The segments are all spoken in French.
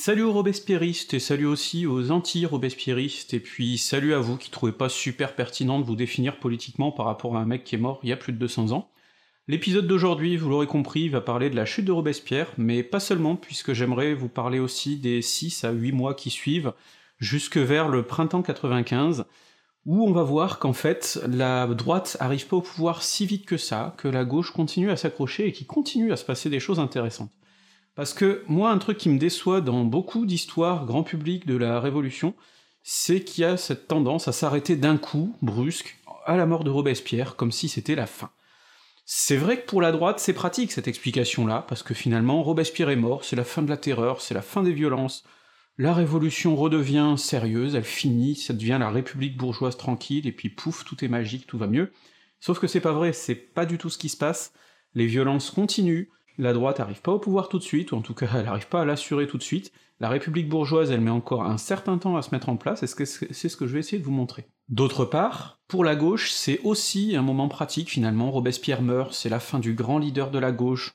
Salut aux robespierristes, et salut aussi aux anti-robespierristes, et puis salut à vous qui trouvez pas super pertinent de vous définir politiquement par rapport à un mec qui est mort il y a plus de 200 ans. L'épisode d'aujourd'hui, vous l'aurez compris, va parler de la chute de Robespierre, mais pas seulement, puisque j'aimerais vous parler aussi des 6 à 8 mois qui suivent, jusque vers le printemps 95, où on va voir qu'en fait, la droite arrive pas au pouvoir si vite que ça, que la gauche continue à s'accrocher et qu'il continue à se passer des choses intéressantes. Parce que moi, un truc qui me déçoit dans beaucoup d'histoires grand public de la Révolution, c'est qu'il y a cette tendance à s'arrêter d'un coup, brusque, à la mort de Robespierre, comme si c'était la fin. C'est vrai que pour la droite, c'est pratique cette explication-là, parce que finalement, Robespierre est mort, c'est la fin de la terreur, c'est la fin des violences, la Révolution redevient sérieuse, elle finit, ça devient la République bourgeoise tranquille, et puis pouf, tout est magique, tout va mieux. Sauf que c'est pas vrai, c'est pas du tout ce qui se passe, les violences continuent, la droite arrive pas au pouvoir tout de suite, ou en tout cas elle arrive pas à l'assurer tout de suite, la République bourgeoise elle met encore un certain temps à se mettre en place, et c'est ce que je vais essayer de vous montrer. D'autre part, pour la gauche, c'est aussi un moment pratique finalement, Robespierre meurt, c'est la fin du grand leader de la gauche,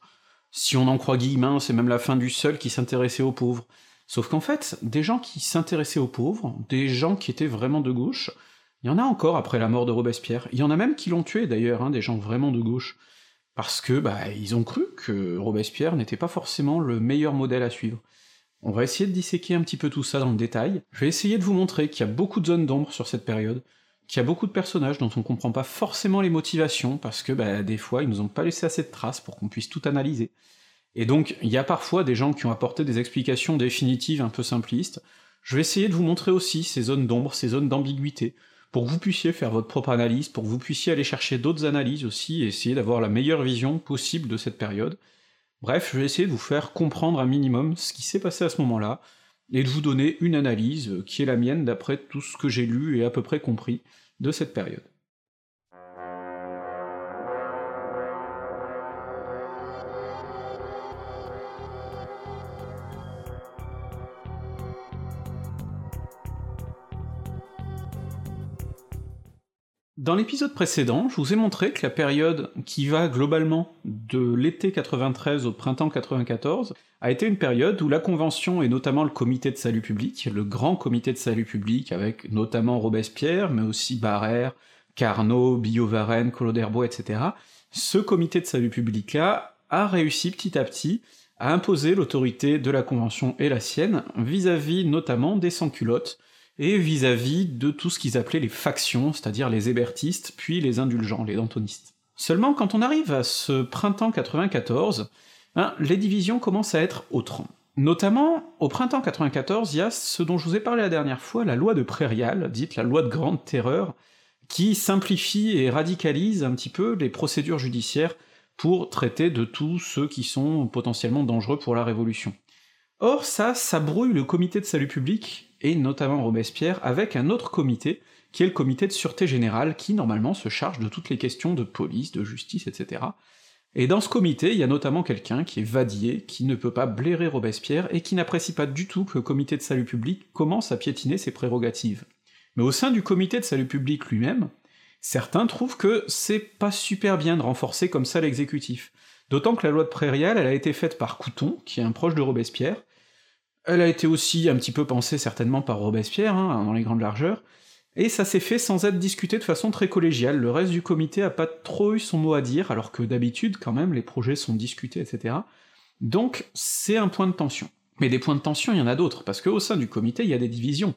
si on en croit Guillemin, c'est même la fin du seul qui s'intéressait aux pauvres. Sauf qu'en fait, des gens qui s'intéressaient aux pauvres, des gens qui étaient vraiment de gauche, il y en a encore après la mort de Robespierre, il y en a même qui l'ont tué d'ailleurs, hein, des gens vraiment de gauche parce que bah ils ont cru que Robespierre n'était pas forcément le meilleur modèle à suivre. On va essayer de disséquer un petit peu tout ça dans le détail. Je vais essayer de vous montrer qu'il y a beaucoup de zones d'ombre sur cette période, qu'il y a beaucoup de personnages dont on comprend pas forcément les motivations, parce que bah, des fois ils nous ont pas laissé assez de traces pour qu'on puisse tout analyser. Et donc il y a parfois des gens qui ont apporté des explications définitives un peu simplistes. Je vais essayer de vous montrer aussi ces zones d'ombre, ces zones d'ambiguïté, pour que vous puissiez faire votre propre analyse, pour que vous puissiez aller chercher d'autres analyses aussi, et essayer d'avoir la meilleure vision possible de cette période. Bref, je vais essayer de vous faire comprendre un minimum ce qui s'est passé à ce moment-là, et de vous donner une analyse qui est la mienne d'après tout ce que j'ai lu et à peu près compris de cette période. Dans l'épisode précédent, je vous ai montré que la période qui va globalement de l'été 93 au printemps 94 a été une période où la Convention et notamment le Comité de salut public, le grand Comité de salut public avec notamment Robespierre, mais aussi Barrère, Carnot, Billot-Varenne, Collot etc., ce Comité de salut public-là a réussi petit à petit à imposer l'autorité de la Convention et la sienne vis-à-vis notamment des sans-culottes, et vis-à-vis de tout ce qu'ils appelaient les factions, c'est-à-dire les hébertistes, puis les indulgents, les dantonistes. Seulement, quand on arrive à ce printemps 94, hein, les divisions commencent à être autres. Notamment, au printemps 94, il y a ce dont je vous ai parlé la dernière fois, la loi de Prairial, dite la loi de grande terreur, qui simplifie et radicalise un petit peu les procédures judiciaires pour traiter de tous ceux qui sont potentiellement dangereux pour la Révolution. Or ça, ça brouille le comité de salut public, et notamment Robespierre, avec un autre comité, qui est le comité de sûreté générale, qui normalement se charge de toutes les questions de police, de justice, etc. Et dans ce comité, il y a notamment quelqu'un qui est Vadier, qui ne peut pas blairer Robespierre, et qui n'apprécie pas du tout que le comité de salut public commence à piétiner ses prérogatives. Mais au sein du comité de salut public lui-même, certains trouvent que c'est pas super bien de renforcer comme ça l'exécutif. D'autant que la loi de Prairial, elle a été faite par Couton, qui est un proche de Robespierre, elle a été aussi un petit peu pensée certainement par Robespierre, hein, dans les grandes largeurs, et ça s'est fait sans être discuté de façon très collégiale, le reste du comité a pas trop eu son mot à dire, alors que d'habitude, quand même, les projets sont discutés, etc. Donc c'est un point de tension. Mais des points de tension, il y en a d'autres, parce qu'au sein du comité, il y a des divisions.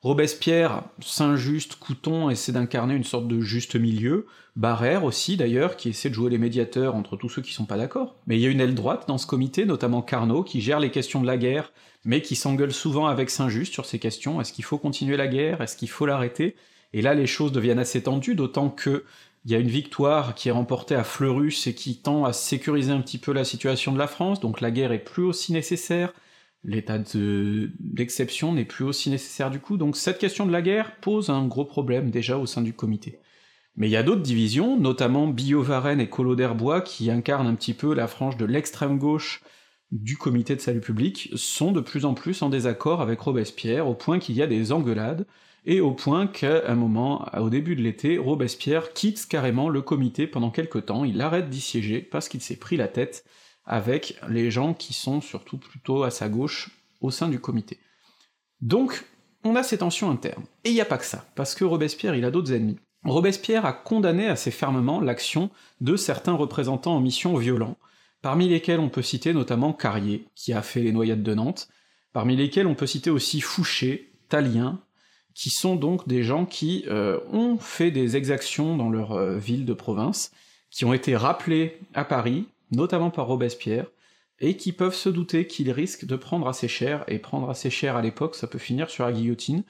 Robespierre, Saint-Just, Couton essaient d'incarner une sorte de juste milieu, Barrère aussi d'ailleurs, qui essaie de jouer les médiateurs entre tous ceux qui sont pas d'accord. Mais il y a une aile droite dans ce comité, notamment Carnot, qui gère les questions de la guerre, mais qui s'engueule souvent avec Saint-Just sur ces questions, est-ce qu'il faut continuer la guerre, est-ce qu'il faut l'arrêter? Et là les choses deviennent assez tendues, d'autant que il y a une victoire qui est remportée à Fleurus et qui tend à sécuriser un petit peu la situation de la France, donc la guerre est plus aussi nécessaire, l'état d'exception n'est plus aussi nécessaire du coup, donc cette question de la guerre pose un gros problème déjà au sein du comité. Mais il y a d'autres divisions, notamment Billot-Varenne et Collot d'Herbois, qui incarnent un petit peu la frange de l'extrême gauche du comité de salut public, sont de plus en plus en désaccord avec Robespierre, au point qu'il y a des engueulades, et au point qu'à un moment, au début de l'été, Robespierre quitte carrément le comité pendant quelque temps, il arrête d'y siéger parce qu'il s'est pris la tête avec les gens qui sont surtout plutôt à sa gauche, au sein du comité. Donc, on a ces tensions internes. Et il n'y a pas que ça, parce que Robespierre, il a d'autres ennemis. Robespierre a condamné assez fermement l'action de certains représentants en mission violents, parmi lesquels on peut citer notamment Carrier, qui a fait les noyades de Nantes, parmi lesquels on peut citer aussi Fouché, Talien, qui sont donc des gens qui euh, ont fait des exactions dans leur euh, ville de province, qui ont été rappelés à Paris, notamment par Robespierre, et qui peuvent se douter qu'ils risquent de prendre assez cher, et prendre assez cher à l'époque, ça peut finir sur la guillotine.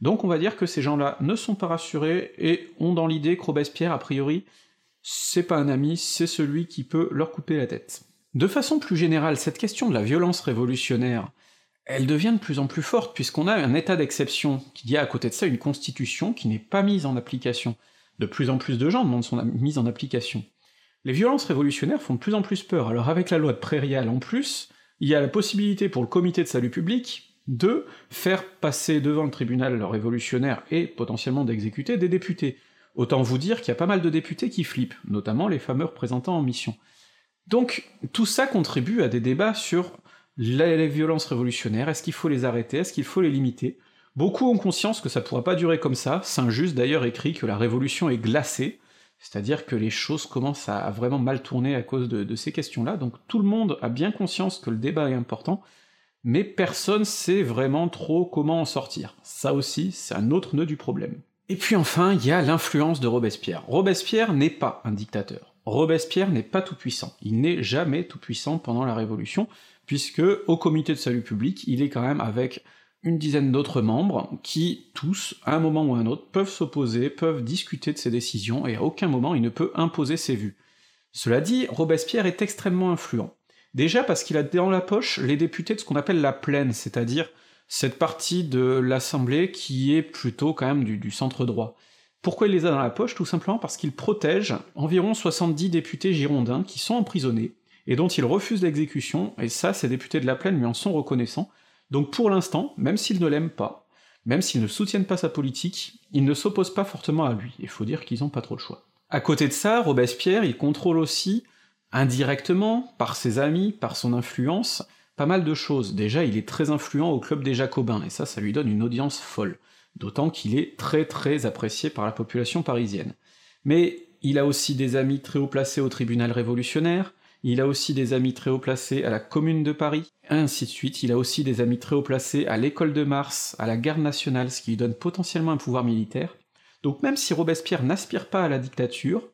Donc on va dire que ces gens-là ne sont pas rassurés, et ont dans l'idée que Robespierre, a priori, c'est pas un ami, c'est celui qui peut leur couper la tête. De façon plus générale, cette question de la violence révolutionnaire, elle devient de plus en plus forte, puisqu'on a un état d'exception, qu'il y a à côté de ça une constitution qui n'est pas mise en application. De plus en plus de gens demandent son mise en application. Les violences révolutionnaires font de plus en plus peur, alors avec la loi de Prairial en plus, il y a la possibilité pour le comité de salut public de faire passer devant le tribunal révolutionnaire et potentiellement d'exécuter des députés. Autant vous dire qu'il y a pas mal de députés qui flippent, notamment les fameux représentants en mission. Donc tout ça contribue à des débats sur les violences révolutionnaires, est-ce qu'il faut les arrêter, est-ce qu'il faut les limiter? Beaucoup ont conscience que ça pourra pas durer comme ça, Saint-Just d'ailleurs écrit que la révolution est glacée, c'est-à-dire que les choses commencent à vraiment mal tourner à cause de, de ces questions-là, donc tout le monde a bien conscience que le débat est important, mais personne sait vraiment trop comment en sortir. Ça aussi, c'est un autre nœud du problème. Et puis enfin, il y a l'influence de Robespierre. Robespierre n'est pas un dictateur. Robespierre n'est pas tout puissant. Il n'est jamais tout puissant pendant la Révolution, puisque au comité de salut public, il est quand même avec une dizaine d'autres membres qui, tous, à un moment ou à un autre, peuvent s'opposer, peuvent discuter de ses décisions, et à aucun moment il ne peut imposer ses vues. Cela dit, Robespierre est extrêmement influent. Déjà parce qu'il a dans la poche les députés de ce qu'on appelle la plaine, c'est-à-dire cette partie de l'Assemblée qui est plutôt quand même du, centre droit. Pourquoi il les a dans la poche? Tout simplement parce qu'il protège environ 70 députés girondins qui sont emprisonnés, et dont il refuse l'exécution, et ça, ces députés de la plaine lui en sont reconnaissants. Donc pour l'instant, même s'ils ne l'aiment pas, même s'ils ne soutiennent pas sa politique, ils ne s'opposent pas fortement à lui, il faut dire qu'ils ont pas trop le choix. À côté de ça, Robespierre, il contrôle aussi, indirectement, par ses amis, par son influence, pas mal de choses. Déjà, il est très influent au club des Jacobins, et ça, ça lui donne une audience folle. D'autant qu'il est très très apprécié par la population parisienne. Mais il a aussi des amis très haut placés au tribunal révolutionnaire, il a aussi des amis très haut placés à la Commune de Paris, ainsi de suite. Il a aussi des amis très haut placés à l'École de Mars, à la Garde nationale, ce qui lui donne potentiellement un pouvoir militaire. Donc même si Robespierre n'aspire pas à la dictature,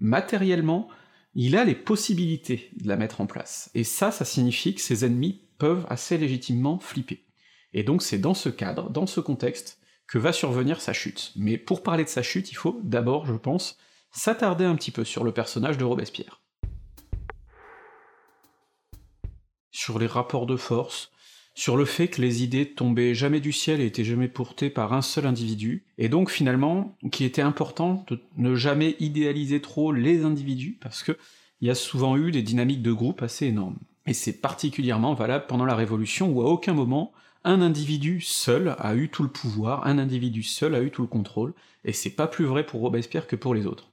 matériellement, il a les possibilités de la mettre en place. Et ça, ça signifie que ses ennemis peuvent assez légitimement flipper. Et donc c'est dans ce cadre, dans ce contexte, que va survenir sa chute. Mais pour parler de sa chute, il faut d'abord, je pense, s'attarder un petit peu sur le personnage de Robespierre. Sur les rapports de force, sur le fait que les idées tombaient jamais du ciel et étaient jamais portées par un seul individu, et donc finalement qu'il était important de ne jamais idéaliser trop les individus, parce que il y a souvent eu des dynamiques de groupe assez énormes. Et c'est particulièrement valable pendant la Révolution, où à aucun moment un individu seul a eu tout le pouvoir, un individu seul a eu tout le contrôle, et c'est pas plus vrai pour Robespierre que pour les autres.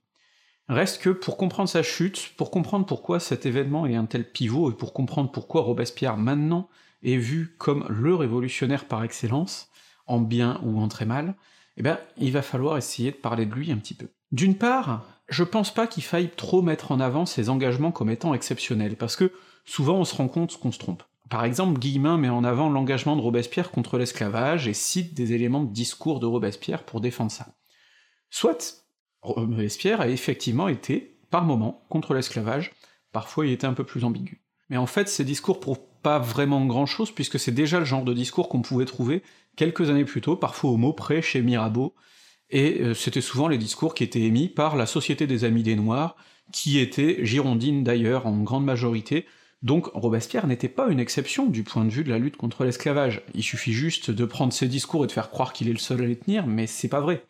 Reste que pour comprendre sa chute, pour comprendre pourquoi cet événement est un tel pivot, et pour comprendre pourquoi Robespierre maintenant est vu comme le révolutionnaire par excellence, en bien ou en très mal, eh ben, il va falloir essayer de parler de lui un petit peu. D'une part, je pense pas qu'il faille trop mettre en avant ses engagements comme étant exceptionnels, parce que souvent on se rend compte qu'on se trompe. Par exemple, Guillemin met en avant l'engagement de Robespierre contre l'esclavage et cite des éléments de discours de Robespierre pour défendre ça. Soit, Robespierre a effectivement été, par moments, contre l'esclavage, parfois il était un peu plus ambigu. Mais en fait, ces discours prouvent pas vraiment grand-chose, puisque c'est déjà le genre de discours qu'on pouvait trouver quelques années plus tôt, parfois au mot près chez Mirabeau, et euh, c'était souvent les discours qui étaient émis par la Société des Amis des Noirs, qui était girondine d'ailleurs en grande majorité, donc Robespierre n'était pas une exception du point de vue de la lutte contre l'esclavage. Il suffit juste de prendre ses discours et de faire croire qu'il est le seul à les tenir, mais c'est pas vrai.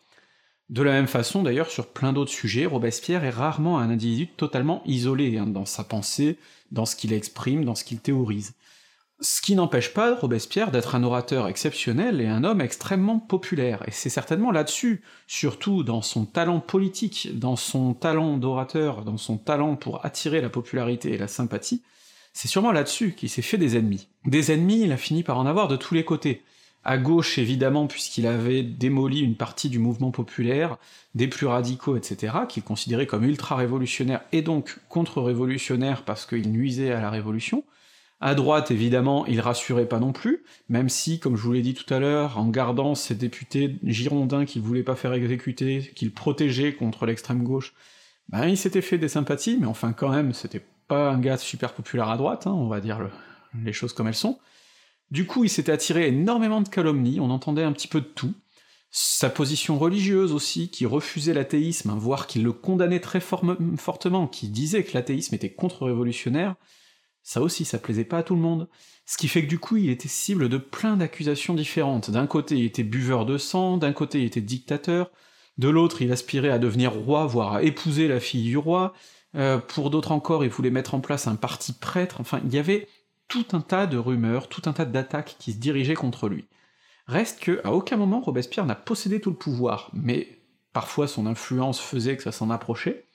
De la même façon, d'ailleurs, sur plein d'autres sujets, Robespierre est rarement un individu totalement isolé hein, dans sa pensée, dans ce qu'il exprime, dans ce qu'il théorise. Ce qui n'empêche pas Robespierre d'être un orateur exceptionnel et un homme extrêmement populaire, et c'est certainement là-dessus, surtout dans son talent politique, dans son talent d'orateur, dans son talent pour attirer la popularité et la sympathie, c'est sûrement là-dessus qu'il s'est fait des ennemis. Des ennemis, il a fini par en avoir de tous les côtés. À gauche, évidemment, puisqu'il avait démoli une partie du mouvement populaire, des plus radicaux, etc., qu'il considérait comme ultra-révolutionnaires et donc contre-révolutionnaires parce qu'ils nuisaient à la révolution. À droite, évidemment, il rassurait pas non plus, même si, comme je vous l'ai dit tout à l'heure, en gardant ces députés girondins qu'il voulait pas faire exécuter, qu'il protégeait contre l'extrême gauche, ben il s'était fait des sympathies, mais enfin quand même, c'était pas un gars super populaire à droite, hein, on va dire les choses comme elles sont. Du coup, il s'était attiré énormément de calomnies, on entendait un petit peu de tout. Sa position religieuse aussi, qui refusait l'athéisme, voire qui le condamnait très fortement, qui disait que l'athéisme était contre-révolutionnaire, ça aussi, ça plaisait pas à tout le monde. Ce qui fait que du coup, il était cible de plein d'accusations différentes. D'un côté, il était buveur de sang, d'un côté, il était dictateur, de l'autre, il aspirait à devenir roi, voire à épouser la fille du roi, euh, pour d'autres encore, il voulait mettre en place un parti prêtre, enfin, il y avait tout un tas de rumeurs, tout un tas d'attaques qui se dirigeaient contre lui. Reste que, à aucun moment, Robespierre n'a possédé tout le pouvoir, mais parfois son influence faisait que ça s'en approchait.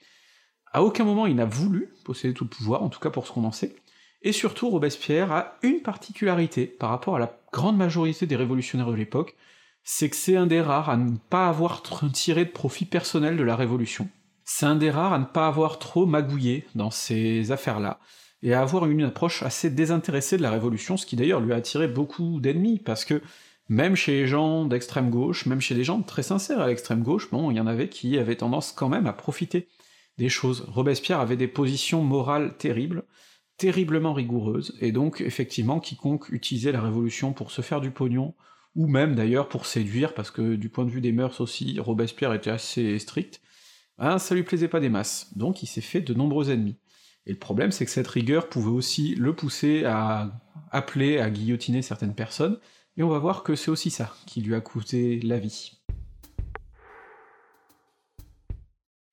À aucun moment il n'a voulu posséder tout le pouvoir, en tout cas pour ce qu'on en sait. Et surtout, Robespierre a une particularité par rapport à la grande majorité des révolutionnaires de l'époque, c'est que c'est un des rares à ne pas avoir tiré de profit personnel de la révolution. C'est un des rares à ne pas avoir trop magouillé dans ces affaires-là, et à avoir une approche assez désintéressée de la Révolution, ce qui d'ailleurs lui a attiré beaucoup d'ennemis, parce que même chez les gens d'extrême gauche, même chez des gens très sincères à l'extrême gauche, bon, il y en avait qui avaient tendance quand même à profiter des choses. Robespierre avait des positions morales terribles, terriblement rigoureuses, et donc effectivement quiconque utilisait la Révolution pour se faire du pognon, ou même d'ailleurs pour séduire, parce que du point de vue des mœurs aussi, Robespierre était assez strict, hein, ça lui plaisait pas des masses, donc il s'est fait de nombreux ennemis. Et le problème, c'est que cette rigueur pouvait aussi le pousser à appeler à guillotiner certaines personnes, et on va voir que c'est aussi ça qui lui a coûté la vie.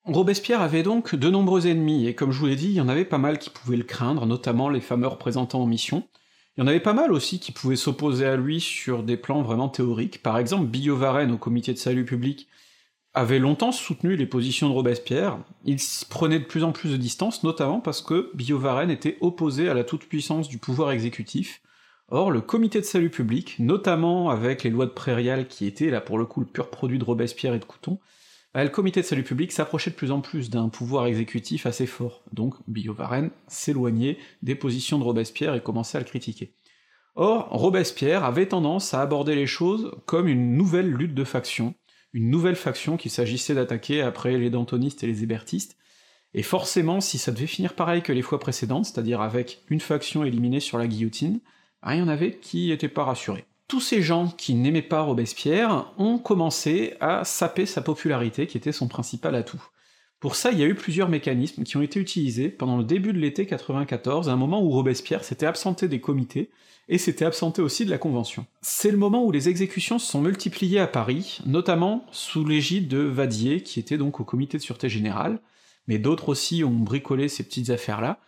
Robespierre avait donc de nombreux ennemis, et comme je vous l'ai dit, il y en avait pas mal qui pouvaient le craindre, notamment les fameux représentants en mission. Il y en avait pas mal aussi qui pouvaient s'opposer à lui sur des plans vraiment théoriques. Par exemple, Billot Varenne au comité de salut public avait longtemps soutenu les positions de Robespierre, il prenait de plus en plus de distance, notamment parce que Billaud-Varenne était opposé à la toute-puissance du pouvoir exécutif. Or, le comité de salut public, notamment avec les lois de Prairial qui étaient là pour le coup le pur produit de Robespierre et de Couton, bah, le comité de salut public s'approchait de plus en plus d'un pouvoir exécutif assez fort, donc Billaud-Varenne s'éloignait des positions de Robespierre et commençait à le critiquer. Or, Robespierre avait tendance à aborder les choses comme une nouvelle lutte de factions, une nouvelle faction qu'il s'agissait d'attaquer après les dantonistes et les hébertistes, et forcément, si ça devait finir pareil que les fois précédentes, c'est-à-dire avec une faction éliminée sur la guillotine, il y en avait qui étaient pas rassurés. Tous ces gens qui n'aimaient pas Robespierre ont commencé à saper sa popularité, qui était son principal atout. Pour ça, il y a eu plusieurs mécanismes qui ont été utilisés pendant le début de l'été 94, à un moment où Robespierre s'était absenté des comités, et s'était absenté aussi de la Convention. C'est le moment où les exécutions se sont multipliées à Paris, notamment sous l'égide de Vadier, qui était donc au comité de sûreté générale, mais d'autres aussi ont bricolé ces petites affaires-là.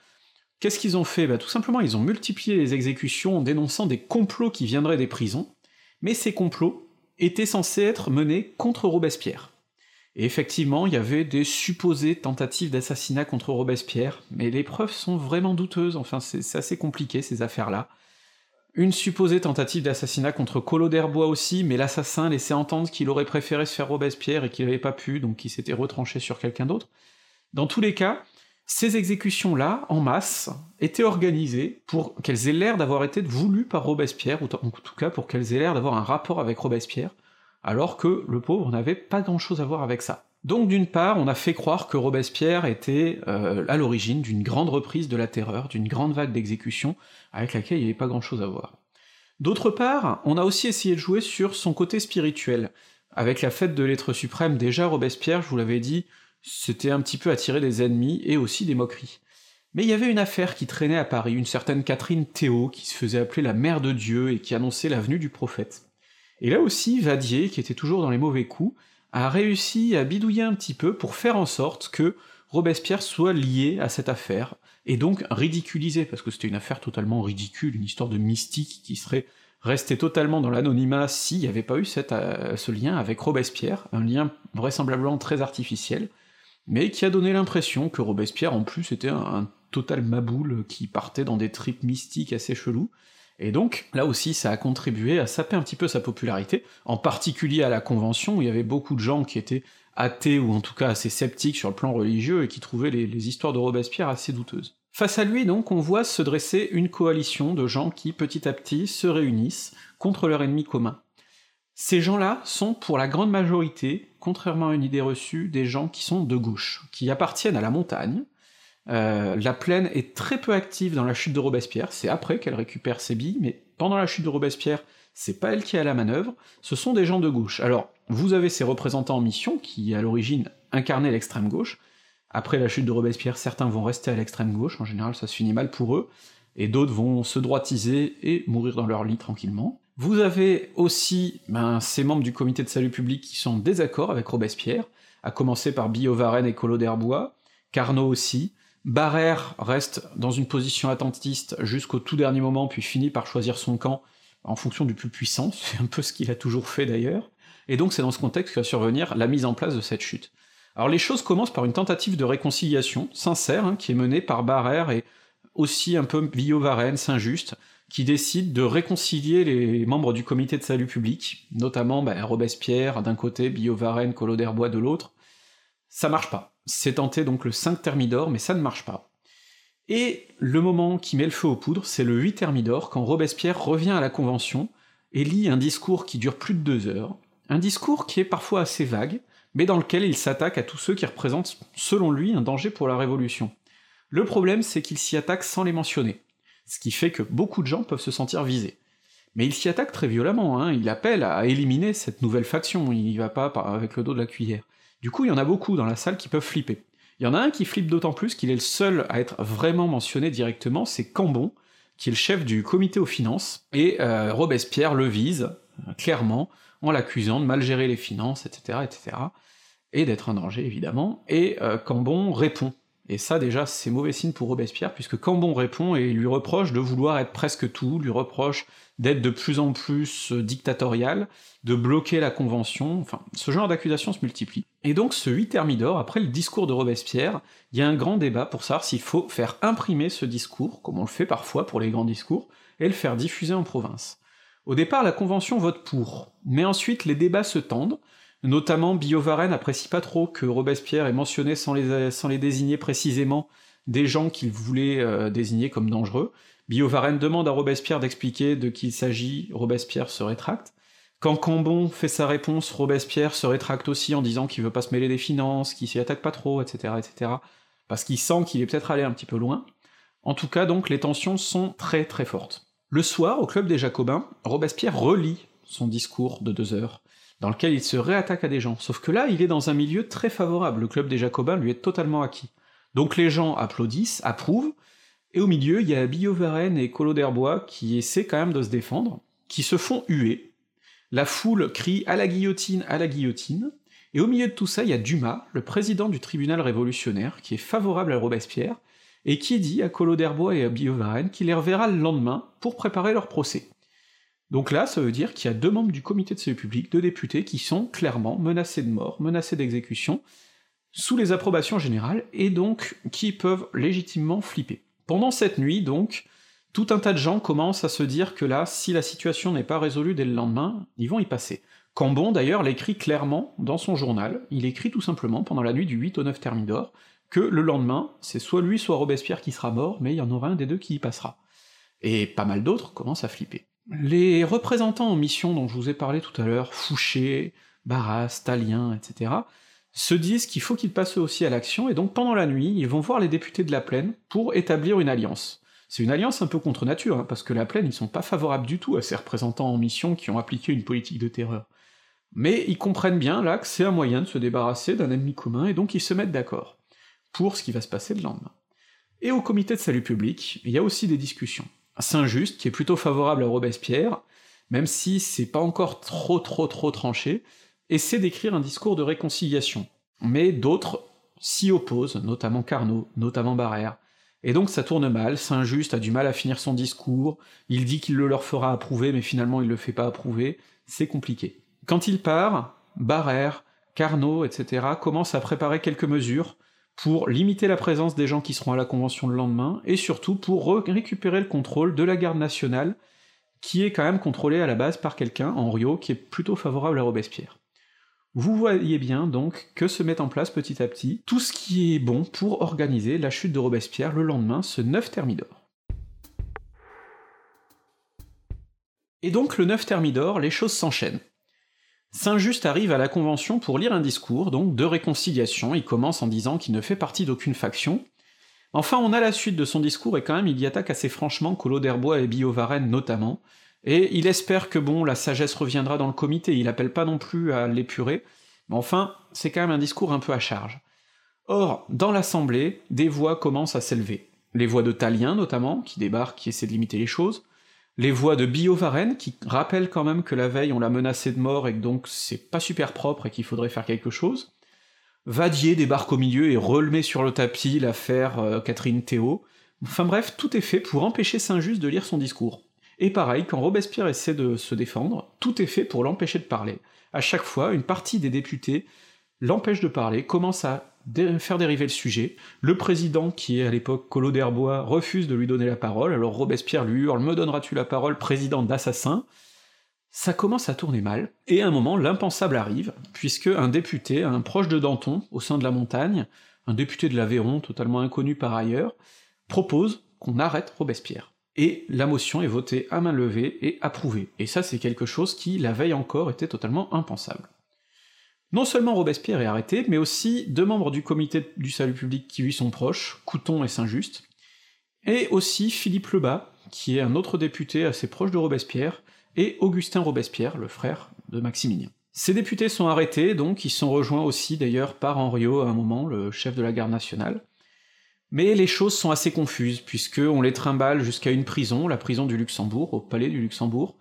Qu'est-ce qu'ils ont fait? Bah, Tout simplement, ils ont multiplié les exécutions en dénonçant des complots qui viendraient des prisons, mais ces complots étaient censés être menés contre Robespierre. Et effectivement, il y avait des supposées tentatives d'assassinat contre Robespierre, mais les preuves sont vraiment douteuses, enfin c'est assez compliqué ces affaires-là. Une supposée tentative d'assassinat contre Collot d'Herbois aussi, mais l'assassin laissait entendre qu'il aurait préféré se faire Robespierre et qu'il n'avait pas pu, donc il s'était retranché sur quelqu'un d'autre. Dans tous les cas, ces exécutions-là, en masse, étaient organisées pour qu'elles aient l'air d'avoir été voulues par Robespierre, ou en tout cas pour qu'elles aient l'air d'avoir un rapport avec Robespierre, alors que le pauvre n'avait pas grand-chose à voir avec ça. Donc d'une part, on a fait croire que Robespierre était euh, à l'origine d'une grande reprise de la terreur, d'une grande vague d'exécutions, avec laquelle il n'y avait pas grand-chose à voir. D'autre part, on a aussi essayé de jouer sur son côté spirituel. Avec la fête de l'être suprême, déjà Robespierre, je vous l'avais dit, c'était un petit peu attirer des ennemis et aussi des moqueries. Mais il y avait une affaire qui traînait à Paris, une certaine Catherine Théo, qui se faisait appeler la mère de Dieu et qui annonçait la venue du prophète. Et là aussi, Vadier, qui était toujours dans les mauvais coups, a réussi à bidouiller un petit peu pour faire en sorte que Robespierre soit lié à cette affaire, et donc ridiculisé, parce que c'était une affaire totalement ridicule, une histoire de mystique qui serait restée totalement dans l'anonymat s'il n'y avait pas eu euh, ce lien avec Robespierre, un lien vraisemblablement très artificiel, mais qui a donné l'impression que Robespierre en plus était un, total maboule qui partait dans des tripes mystiques assez chelous. Et donc, là aussi, ça a contribué à saper un petit peu sa popularité, en particulier à la Convention, où il y avait beaucoup de gens qui étaient athées, ou en tout cas assez sceptiques sur le plan religieux, et qui trouvaient les, histoires de Robespierre assez douteuses. Face à lui, donc, on voit se dresser une coalition de gens qui, petit à petit, se réunissent contre leur ennemi commun. Ces gens-là sont, pour la grande majorité, contrairement à une idée reçue, des gens qui sont de gauche, qui appartiennent à la montagne, euh, la plaine est très peu active dans la chute de Robespierre, c'est après qu'elle récupère ses billes, mais pendant la chute de Robespierre, c'est pas elle qui est à la manœuvre, ce sont des gens de gauche. Alors, vous avez ces représentants en mission qui, à l'origine, incarnaient l'extrême gauche, après la chute de Robespierre, certains vont rester à l'extrême gauche, en général ça se finit mal pour eux, et d'autres vont se droitiser et mourir dans leur lit tranquillement. Vous avez aussi ben, ces membres du comité de salut public qui sont en désaccord avec Robespierre, à commencer par Billot Varenne et Collot d'Herbois, Carnot aussi, Barrère reste dans une position attentiste jusqu'au tout dernier moment, puis finit par choisir son camp en fonction du plus puissant, c'est un peu ce qu'il a toujours fait d'ailleurs, et donc c'est dans ce contexte que va survenir la mise en place de cette chute. Alors les choses commencent par une tentative de réconciliation sincère, hein, qui est menée par Barrère et aussi un peu Villot-Varenne, Saint-Just, qui décident de réconcilier les membres du comité de salut public, notamment ben, Robespierre d'un côté, Billot-Varenne, Collot d'Herbois de l'autre. Ça marche pas. C'est tenté donc le 5 Thermidor, mais ça ne marche pas. Et le moment qui met le feu aux poudres, c'est le 8 Thermidor, quand Robespierre revient à la Convention et lit un discours qui dure plus de deux heures, un discours qui est parfois assez vague, mais dans lequel il s'attaque à tous ceux qui représentent, selon lui, un danger pour la Révolution. Le problème, c'est qu'il s'y attaque sans les mentionner, ce qui fait que beaucoup de gens peuvent se sentir visés. Mais il s'y attaque très violemment, hein, il appelle à éliminer cette nouvelle faction, il y va pas avec le dos de la cuillère. Du coup, il y en a beaucoup dans la salle qui peuvent flipper. Il y en a un qui flippe d'autant plus qu'il est le seul à être vraiment mentionné directement, c'est Cambon, qui est le chef du comité aux finances, et euh, Robespierre le vise, euh, clairement, en l'accusant de mal gérer les finances, etc., etc., et d'être un danger, évidemment, et euh, Cambon répond. Et ça, déjà, c'est mauvais signe pour Robespierre, puisque Cambon répond et lui reproche de vouloir être presque tout, lui reproche d'être de plus en plus euh, dictatorial, de bloquer la Convention, enfin, ce genre d'accusations se multiplie. Et donc ce 8 Thermidor, après le discours de Robespierre, il y a un grand débat pour savoir s'il faut faire imprimer ce discours, comme on le fait parfois pour les grands discours, et le faire diffuser en province. Au départ, la Convention vote pour, mais ensuite les débats se tendent, notamment Billot-Varenne apprécie pas trop que Robespierre ait mentionné sans les, désigner précisément des gens qu'il voulait euh, désigner comme dangereux, Billot-Varenne demande à Robespierre d'expliquer de qui il s'agit, Robespierre se rétracte. Quand Cambon fait sa réponse, Robespierre se rétracte aussi en disant qu'il veut pas se mêler des finances, qu'il s'y attaque pas trop, etc., etc., parce qu'il sent qu'il est peut-être allé un petit peu loin. En tout cas, donc, les tensions sont très très fortes. Le soir, au club des Jacobins, Robespierre relit son discours de deux heures, dans lequel il se réattaque à des gens, sauf que là, il est dans un milieu très favorable, le club des Jacobins lui est totalement acquis. Donc les gens applaudissent, approuvent, et au milieu, il y a Billot Varenne et Collot d'Herbois qui essaient quand même de se défendre, qui se font huer. La foule crie à la guillotine, à la guillotine. Et au milieu de tout ça, il y a Dumas, le président du tribunal révolutionnaire, qui est favorable à Robespierre, et qui dit à Collot d'Herbois et à Billot Varenne qu'il les reverra le lendemain pour préparer leur procès. Donc là, ça veut dire qu'il y a deux membres du comité de salut public, deux députés, qui sont clairement menacés de mort, menacés d'exécution, sous les approbations générales, et donc qui peuvent légitimement flipper. Pendant cette nuit, donc, tout un tas de gens commencent à se dire que là, si la situation n'est pas résolue dès le lendemain, ils vont y passer. Cambon, d'ailleurs, l'écrit clairement dans son journal, il écrit tout simplement, pendant la nuit du 8 au 9 Thermidor, que le lendemain, c'est soit lui, soit Robespierre qui sera mort, mais il y en aura un des deux qui y passera. Et pas mal d'autres commencent à flipper. Les représentants en mission dont je vous ai parlé tout à l'heure, Fouché, Barras, Talien, etc., se disent qu'il faut qu'ils passent aussi à l'action, et donc pendant la nuit, ils vont voir les députés de la plaine pour établir une alliance. C'est une alliance un peu contre nature, hein, parce que la plaine, ils sont pas favorables du tout à ces représentants en mission qui ont appliqué une politique de terreur. Mais ils comprennent bien là que c'est un moyen de se débarrasser d'un ennemi commun, et donc ils se mettent d'accord pour ce qui va se passer le lendemain. Et au comité de salut public, il y a aussi des discussions. Saint-Just, qui est plutôt favorable à Robespierre, même si c'est pas encore trop trop trop tranché, essaie d'écrire un discours de réconciliation, mais d'autres s'y opposent, notamment Carnot, notamment Barrère. Et donc ça tourne mal, Saint-Just a du mal à finir son discours, il dit qu'il le leur fera approuver, mais finalement il le fait pas approuver, c'est compliqué. Quand il part, Barrère, Carnot, etc. commencent à préparer quelques mesures pour limiter la présence des gens qui seront à la Convention le lendemain, et surtout pour récupérer le contrôle de la garde nationale, qui est quand même contrôlée à la base par quelqu'un, Henriot, qui est plutôt favorable à Robespierre. Vous voyez bien donc que se met en place petit à petit tout ce qui est bon pour organiser la chute de Robespierre le lendemain, ce 9 Thermidor. Et donc le 9 Thermidor, les choses s'enchaînent. Saint-Just arrive à la Convention pour lire un discours, donc de réconciliation, il commence en disant qu'il ne fait partie d'aucune faction. Enfin, on a la suite de son discours, et quand même il y attaque assez franchement Collot d'Herbois et Billot Varenne notamment, et il espère que bon, la sagesse reviendra dans le comité, il appelle pas non plus à l'épurer, mais enfin, c'est quand même un discours un peu à charge. Or, dans l'Assemblée, des voix commencent à s'élever. Les voix de Talien notamment, qui débarquent, qui essaient de limiter les choses, les voix de Billot Varenne, qui rappellent quand même que la veille on l'a menacé de mort et que donc c'est pas super propre et qu'il faudrait faire quelque chose. Vadier débarque au milieu et remet sur le tapis l'affaire euh, Catherine Théo. Enfin bref, tout est fait pour empêcher Saint-Just de lire son discours. Et pareil, quand Robespierre essaie de se défendre, tout est fait pour l'empêcher de parler. À chaque fois, une partie des députés l'empêche de parler, commence à faire dériver le sujet. Le président, qui est à l'époque Collot d'Herbois, refuse de lui donner la parole, alors Robespierre lui hurle Me donneras-tu la parole, président d'assassin? Ça commence à tourner mal, et à un moment, l'impensable arrive, puisque un député, un proche de Danton, au sein de la montagne, un député de l'Aveyron, totalement inconnu par ailleurs, propose qu'on arrête Robespierre. Et la motion est votée à main levée et approuvée. Et ça, c'est quelque chose qui, la veille encore, était totalement impensable. Non seulement Robespierre est arrêté, mais aussi deux membres du comité du salut public qui lui sont proches, Couton et Saint-Just, et aussi Philippe Lebas, qui est un autre député assez proche de Robespierre, et Augustin Robespierre, le frère de Maximilien. Ces députés sont arrêtés, donc ils sont rejoints aussi d'ailleurs par Henriot à un moment, le chef de la garde nationale. Mais les choses sont assez confuses, puisque on les trimballe jusqu'à une prison, la prison du Luxembourg, au palais du Luxembourg,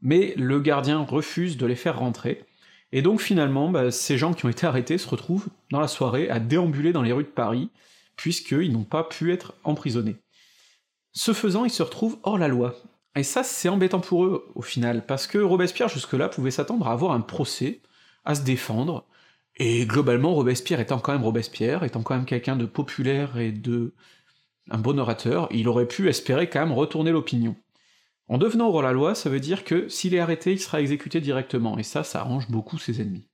mais le gardien refuse de les faire rentrer, et donc finalement, bah, ces gens qui ont été arrêtés se retrouvent dans la soirée à déambuler dans les rues de Paris, puisqu'ils n'ont pas pu être emprisonnés. Ce faisant, ils se retrouvent hors la loi. Et ça, c'est embêtant pour eux, au final, parce que Robespierre, jusque-là, pouvait s'attendre à avoir un procès, à se défendre, et globalement, Robespierre étant quand même Robespierre, étant quand même quelqu'un de populaire et de... un bon orateur, il aurait pu espérer quand même retourner l'opinion. En devenant hors-la-loi, ça veut dire que s'il est arrêté, il sera exécuté directement, et ça, ça arrange beaucoup ses ennemis.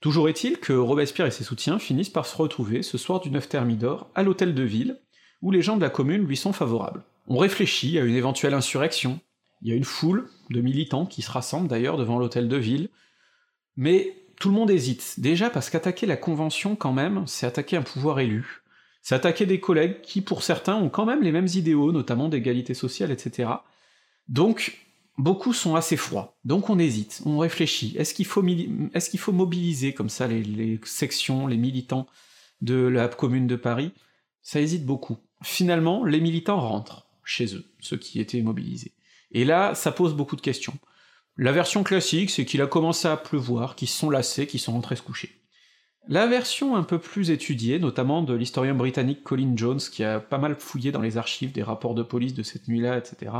Toujours est-il que Robespierre et ses soutiens finissent par se retrouver ce soir du 9 Thermidor à l'hôtel de ville, où les gens de la commune lui sont favorables. On réfléchit à une éventuelle insurrection, il y a une foule de militants qui se rassemblent d'ailleurs devant l'hôtel de ville, mais tout le monde hésite, déjà parce qu'attaquer la Convention quand même, c'est attaquer un pouvoir élu, c'est attaquer des collègues qui pour certains ont quand même les mêmes idéaux, notamment d'égalité sociale, etc., donc, beaucoup sont assez froids. Donc on hésite, on réfléchit. Est-ce qu'il faut, mobiliser comme ça les, les, sections, les militants de la commune de Paris? Ça hésite beaucoup. Finalement, les militants rentrent chez eux, ceux qui étaient mobilisés. Et là, ça pose beaucoup de questions. La version classique, c'est qu'il a commencé à pleuvoir, qu'ils se sont lassés, qu'ils sont rentrés se coucher. La version un peu plus étudiée, notamment de l'historien britannique Colin Jones, qui a pas mal fouillé dans les archives des rapports de police de cette nuit-là, etc.,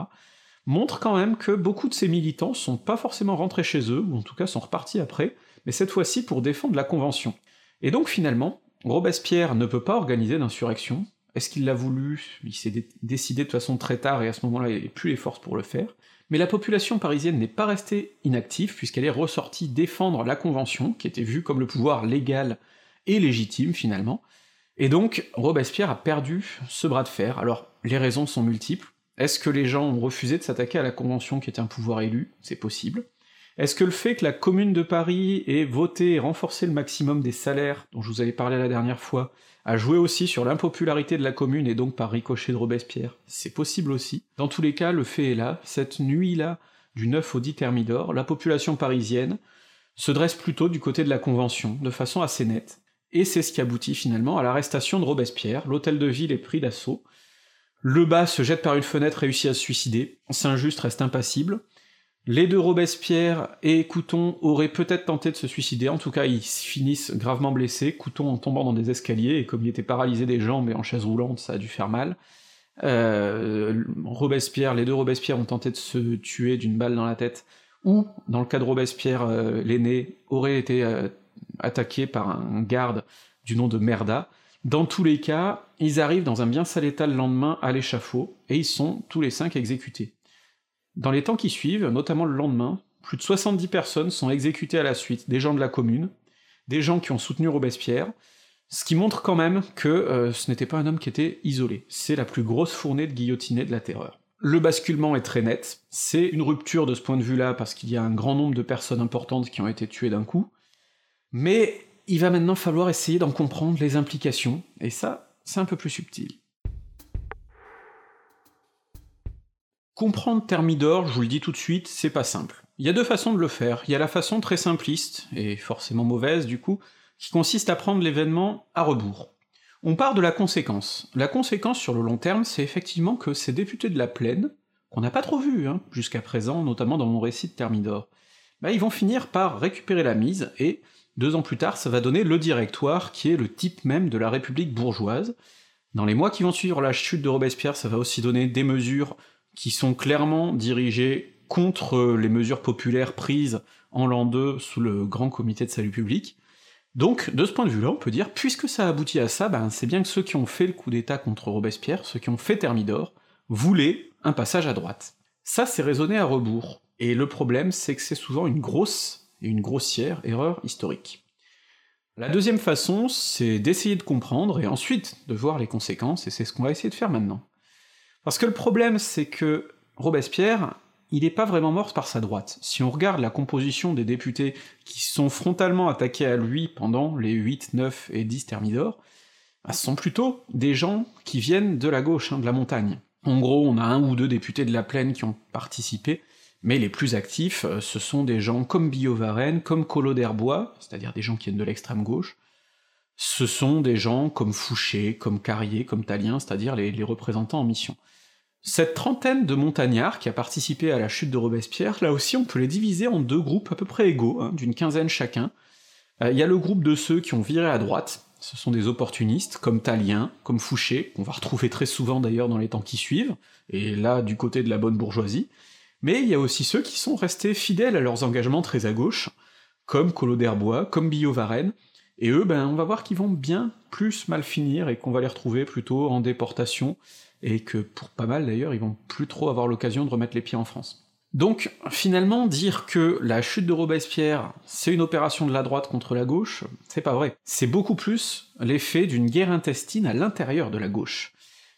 montre quand même que beaucoup de ces militants sont pas forcément rentrés chez eux, ou en tout cas sont repartis après, mais cette fois-ci pour défendre la Convention. Et donc finalement, Robespierre ne peut pas organiser d'insurrection, est-ce qu'il l'a voulu? Il s'est décidé de toute façon très tard, et à ce moment-là, il n'y plus les forces pour le faire. Mais la population parisienne n'est pas restée inactive, puisqu'elle est ressortie défendre la Convention, qui était vue comme le pouvoir légal et légitime finalement. Et donc, Robespierre a perdu ce bras de fer. Alors, les raisons sont multiples. Est-ce que les gens ont refusé de s'attaquer à la Convention qui était un pouvoir élu? C'est possible. Est-ce que le fait que la Commune de Paris ait voté et renforcé le maximum des salaires, dont je vous avais parlé la dernière fois, a joué aussi sur l'impopularité de la commune et donc par ricochet de Robespierre? C'est possible aussi. Dans tous les cas, le fait est là, cette nuit-là, du 9 au 10 Thermidor, la population parisienne se dresse plutôt du côté de la Convention, de façon assez nette, et c'est ce qui aboutit finalement à l'arrestation de Robespierre, l'hôtel de ville est pris d'assaut, le bas se jette par une fenêtre, réussit à se suicider. Saint-Just reste impassible. Les deux Robespierre et Couton auraient peut-être tenté de se suicider, en tout cas ils finissent gravement blessés, Couton en tombant dans des escaliers, et comme il était paralysé des jambes et en chaise roulante, ça a dû faire mal. Euh, Robespierre, les deux Robespierre ont tenté de se tuer d'une balle dans la tête, ou, dans le cas de Robespierre, euh, l'aîné aurait été euh, attaqué par un garde du nom de Merda, Dans tous les cas, ils arrivent dans un bien sale état le lendemain à l'échafaud, et ils sont tous les cinq exécutés. Dans les temps qui suivent, notamment le lendemain, plus de 70 personnes sont exécutées à la suite, des gens de la commune, des gens qui ont soutenu Robespierre, ce qui montre quand même que euh, ce n'était pas un homme qui était isolé, c'est la plus grosse fournée de guillotinés de la terreur. Le basculement est très net, c'est une rupture de ce point de vue-là, parce qu'il y a un grand nombre de personnes importantes qui ont été tuées d'un coup, mais il va maintenant falloir essayer d'en comprendre les implications, et ça, c'est un peu plus subtil. Comprendre Thermidor, je vous le dis tout de suite, c'est pas simple. Il y a deux façons de le faire. Il y a la façon très simpliste, et forcément mauvaise du coup, qui consiste à prendre l'événement à rebours. On part de la conséquence. La conséquence sur le long terme, c'est effectivement que ces députés de la plaine, qu'on n'a pas trop vus hein, jusqu'à présent, notamment dans mon récit de Thermidor, bah, ils vont finir par récupérer la mise, et deux ans plus tard, ça va donner le directoire, qui est le type même de la République bourgeoise. Dans les mois qui vont suivre la chute de Robespierre, ça va aussi donner des mesures qui sont clairement dirigés contre les mesures populaires prises en l'an 2 sous le Grand Comité de Salut Public. Donc, de ce point de vue-là, on peut dire, puisque ça aboutit à ça, ben, c'est bien que ceux qui ont fait le coup d'État contre Robespierre, ceux qui ont fait Thermidor, voulaient un passage à droite. Ça, c'est raisonné à rebours, et le problème, c'est que c'est souvent une grosse et une grossière erreur historique. La deuxième façon, c'est d'essayer de comprendre, et ensuite de voir les conséquences, et c'est ce qu'on va essayer de faire maintenant. Parce que le problème, c'est que Robespierre, il n'est pas vraiment mort par sa droite. Si on regarde la composition des députés qui sont frontalement attaqués à lui pendant les 8, 9 et 10 Thermidor, bah, ce sont plutôt des gens qui viennent de la gauche, hein, de la montagne. En gros, on a un ou deux députés de la plaine qui ont participé, mais les plus actifs, euh, ce sont des gens comme Billot-Varenne, comme Collot d'Herbois, c'est-à-dire des gens qui viennent de l'extrême gauche, ce sont des gens comme Fouché, comme Carrier, comme Talien, c'est-à-dire les représentants en mission. Cette trentaine de montagnards qui a participé à la chute de Robespierre, là aussi on peut les diviser en deux groupes à peu près égaux, hein, d'une quinzaine chacun. Euh, il y a le groupe de ceux qui ont viré à droite, ce sont des opportunistes, comme Talien, comme Fouché, qu'on va retrouver très souvent d'ailleurs dans les temps qui suivent, et là du côté de la bonne bourgeoisie, mais il y a aussi ceux qui sont restés fidèles à leurs engagements très à gauche, comme Collot d'Herbois, comme Billot-Varenne, et eux, ben, on va voir qu'ils vont bien plus mal finir et qu'on va les retrouver plutôt en déportation, et que pour pas mal d'ailleurs, ils vont plus trop avoir l'occasion de remettre les pieds en France. Donc, finalement, dire que la chute de Robespierre, c'est une opération de la droite contre la gauche, c'est pas vrai. C'est beaucoup plus l'effet d'une guerre intestine à l'intérieur de la gauche.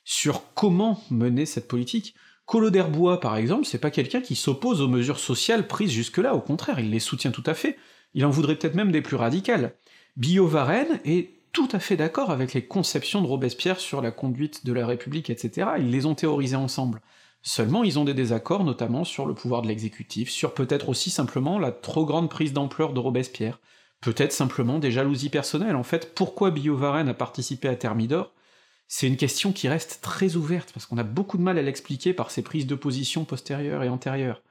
Sur comment mener cette politique, Collot d'Herbois, par exemple, c'est pas quelqu'un qui s'oppose aux mesures sociales prises jusque-là, au contraire, il les soutient tout à fait, il en voudrait peut-être même des plus radicales. Billot-Varenne est tout à fait d'accord avec les conceptions de Robespierre sur la conduite de la République, etc., ils les ont théorisées ensemble. Seulement, ils ont des désaccords, notamment sur le pouvoir de l'exécutif, sur peut-être aussi simplement la trop grande prise d'ampleur de Robespierre, peut-être simplement des jalousies personnelles. En fait, pourquoi Billot-Varenne a participé à Thermidor? C'est une question qui reste très ouverte, parce qu'on a beaucoup de mal à l'expliquer par ses prises de position postérieures et antérieures.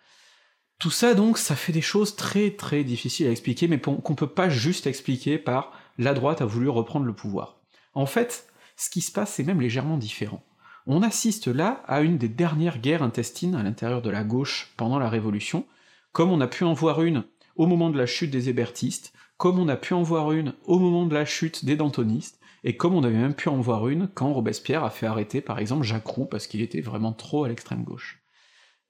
Tout ça donc, ça fait des choses très très difficiles à expliquer, mais qu'on peut pas juste expliquer par la droite a voulu reprendre le pouvoir. En fait, ce qui se passe, c'est même légèrement différent. On assiste là à une des dernières guerres intestines à l'intérieur de la gauche pendant la Révolution, comme on a pu en voir une au moment de la chute des hébertistes, comme on a pu en voir une au moment de la chute des dantonistes, et comme on avait même pu en voir une quand Robespierre a fait arrêter par exemple Jacques Roux parce qu'il était vraiment trop à l'extrême gauche.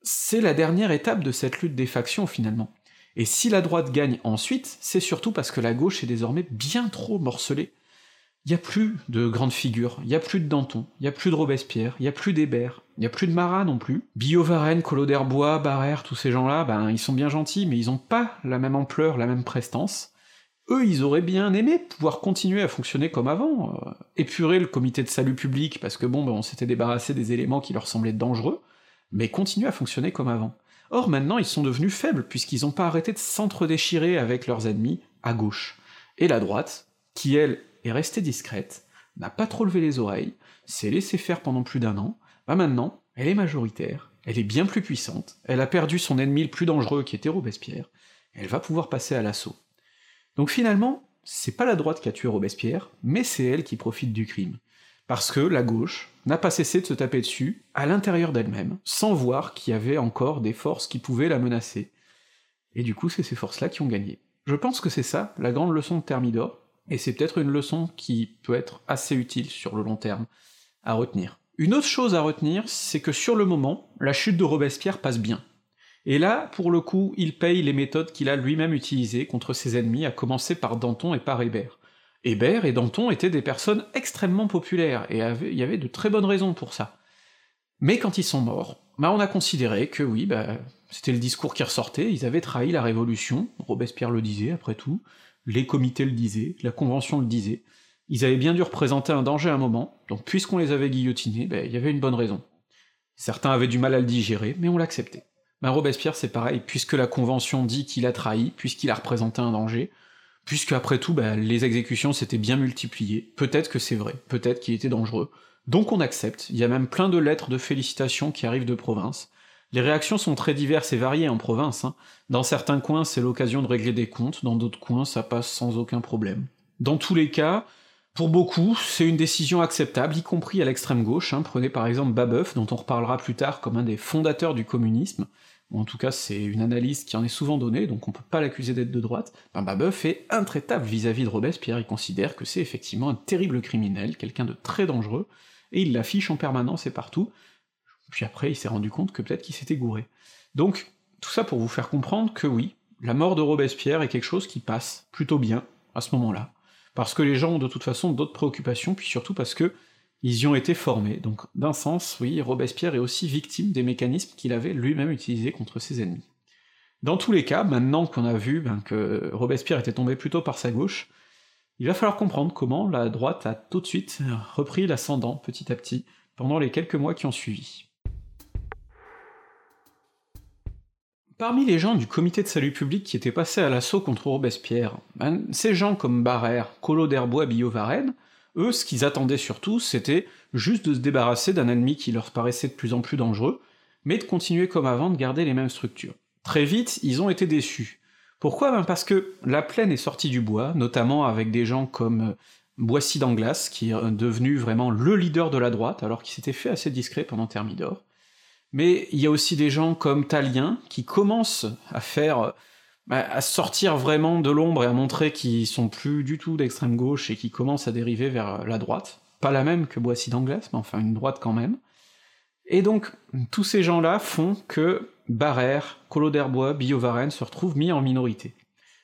C'est la dernière étape de cette lutte des factions finalement. Et si la droite gagne ensuite, c'est surtout parce que la gauche est désormais bien trop morcelée. Il n'y a plus de grandes figures, il n'y a plus de Danton, il n'y a plus de Robespierre, il n'y a plus d'Hébert, il n'y a plus de Marat non plus. Billot Varenne, Collot d'Herbois, Barrère, tous ces gens-là, ben ils sont bien gentils, mais ils ont pas la même ampleur, la même prestance. Eux, ils auraient bien aimé pouvoir continuer à fonctionner comme avant, euh, épurer le comité de salut public, parce que bon, ben, on s'était débarrassé des éléments qui leur semblaient dangereux, mais continuer à fonctionner comme avant. Or maintenant ils sont devenus faibles, puisqu'ils n'ont pas arrêté de s'entre-déchirer avec leurs ennemis à gauche. Et la droite, qui elle est restée discrète, n'a pas trop levé les oreilles, s'est laissé faire pendant plus d'un an, bah maintenant, elle est majoritaire, elle est bien plus puissante, elle a perdu son ennemi le plus dangereux qui était Robespierre, elle va pouvoir passer à l'assaut. Donc finalement, c'est pas la droite qui a tué Robespierre, mais c'est elle qui profite du crime parce que la gauche n'a pas cessé de se taper dessus, à l'intérieur d'elle-même, sans voir qu'il y avait encore des forces qui pouvaient la menacer. Et du coup, c'est ces forces-là qui ont gagné. Je pense que c'est ça, la grande leçon de Thermidor, et c'est peut-être une leçon qui peut être assez utile sur le long terme à retenir. Une autre chose à retenir, c'est que sur le moment, la chute de Robespierre passe bien. Et là, pour le coup, il paye les méthodes qu'il a lui-même utilisées contre ses ennemis, à commencer par Danton et par Hébert. Hébert et Danton étaient des personnes extrêmement populaires, et il y avait de très bonnes raisons pour ça. Mais quand ils sont morts, bah on a considéré que oui, bah, c'était le discours qui ressortait, ils avaient trahi la Révolution, Robespierre le disait après tout, les comités le disaient, la Convention le disait, ils avaient bien dû représenter un danger à un moment, donc puisqu'on les avait guillotinés, bah, il y avait une bonne raison. Certains avaient du mal à le digérer, mais on l'acceptait. Ben Robespierre c'est pareil, puisque la Convention dit qu'il a trahi, puisqu'il a représenté un danger, puisque après tout, ben, les exécutions s'étaient bien multipliées, peut-être que c'est vrai, peut-être qu'il était dangereux, donc on accepte, il y a même plein de lettres de félicitations qui arrivent de province. Les réactions sont très diverses et variées en province, hein. dans certains coins c'est l'occasion de régler des comptes, dans d'autres coins ça passe sans aucun problème. Dans tous les cas, pour beaucoup, c'est une décision acceptable, y compris à l'extrême gauche, hein. prenez par exemple Babeuf, dont on reparlera plus tard comme un des fondateurs du communisme, en tout cas c'est une analyse qui en est souvent donnée, donc on peut pas l'accuser d'être de droite, ben Babeuf est intraitable vis-à-vis de Robespierre, il considère que c'est effectivement un terrible criminel, quelqu'un de très dangereux, et il l'affiche en permanence et partout, puis après il s'est rendu compte que peut-être qu'il s'était gouré. Donc, tout ça pour vous faire comprendre que oui, la mort de Robespierre est quelque chose qui passe plutôt bien à ce moment-là, parce que les gens ont de toute façon d'autres préoccupations, puis surtout parce que ils y ont été formés. Donc d'un sens, oui, Robespierre est aussi victime des mécanismes qu'il avait lui-même utilisés contre ses ennemis. Dans tous les cas, maintenant qu'on a vu ben, que Robespierre était tombé plutôt par sa gauche, il va falloir comprendre comment la droite a tout de suite repris l'ascendant petit à petit pendant les quelques mois qui ont suivi. Parmi les gens du comité de salut public qui étaient passés à l'assaut contre Robespierre, ben, ces gens comme Barrère, Collot d'Herbois, Billot-Varenne, eux, ce qu'ils attendaient surtout, c'était juste de se débarrasser d'un ennemi qui leur paraissait de plus en plus dangereux, mais de continuer comme avant de garder les mêmes structures. Très vite, ils ont été déçus. Pourquoi? Ben Parce que la plaine est sortie du bois, notamment avec des gens comme euh, Boissy d'Anglas, qui est devenu vraiment le leader de la droite, alors qu'il s'était fait assez discret pendant Thermidor. Mais il y a aussi des gens comme Talien, qui commencent à faire bah, à sortir vraiment de l'ombre et à montrer qu'ils sont plus du tout d'extrême gauche et qui commencent à dériver vers la droite. Pas la même que Boissy d'Anglas, mais enfin une droite quand même. Et donc, tous ces gens-là font que Barrère, Collot d'Herbois, Billot-Varenne se retrouvent mis en minorité.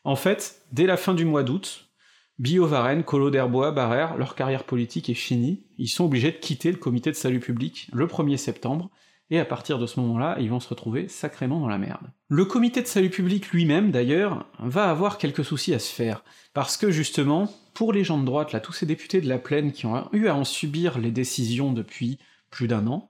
En fait, dès la fin du mois d'août, Billot-Varenne, Collot d'Herbois, Barrère, leur carrière politique est finie, ils sont obligés de quitter le comité de salut public le 1er septembre, et à partir de ce moment-là, ils vont se retrouver sacrément dans la merde. Le comité de salut public lui-même, d'ailleurs, va avoir quelques soucis à se faire, parce que justement, pour les gens de droite, là, tous ces députés de la plaine qui ont eu à en subir les décisions depuis plus d'un an,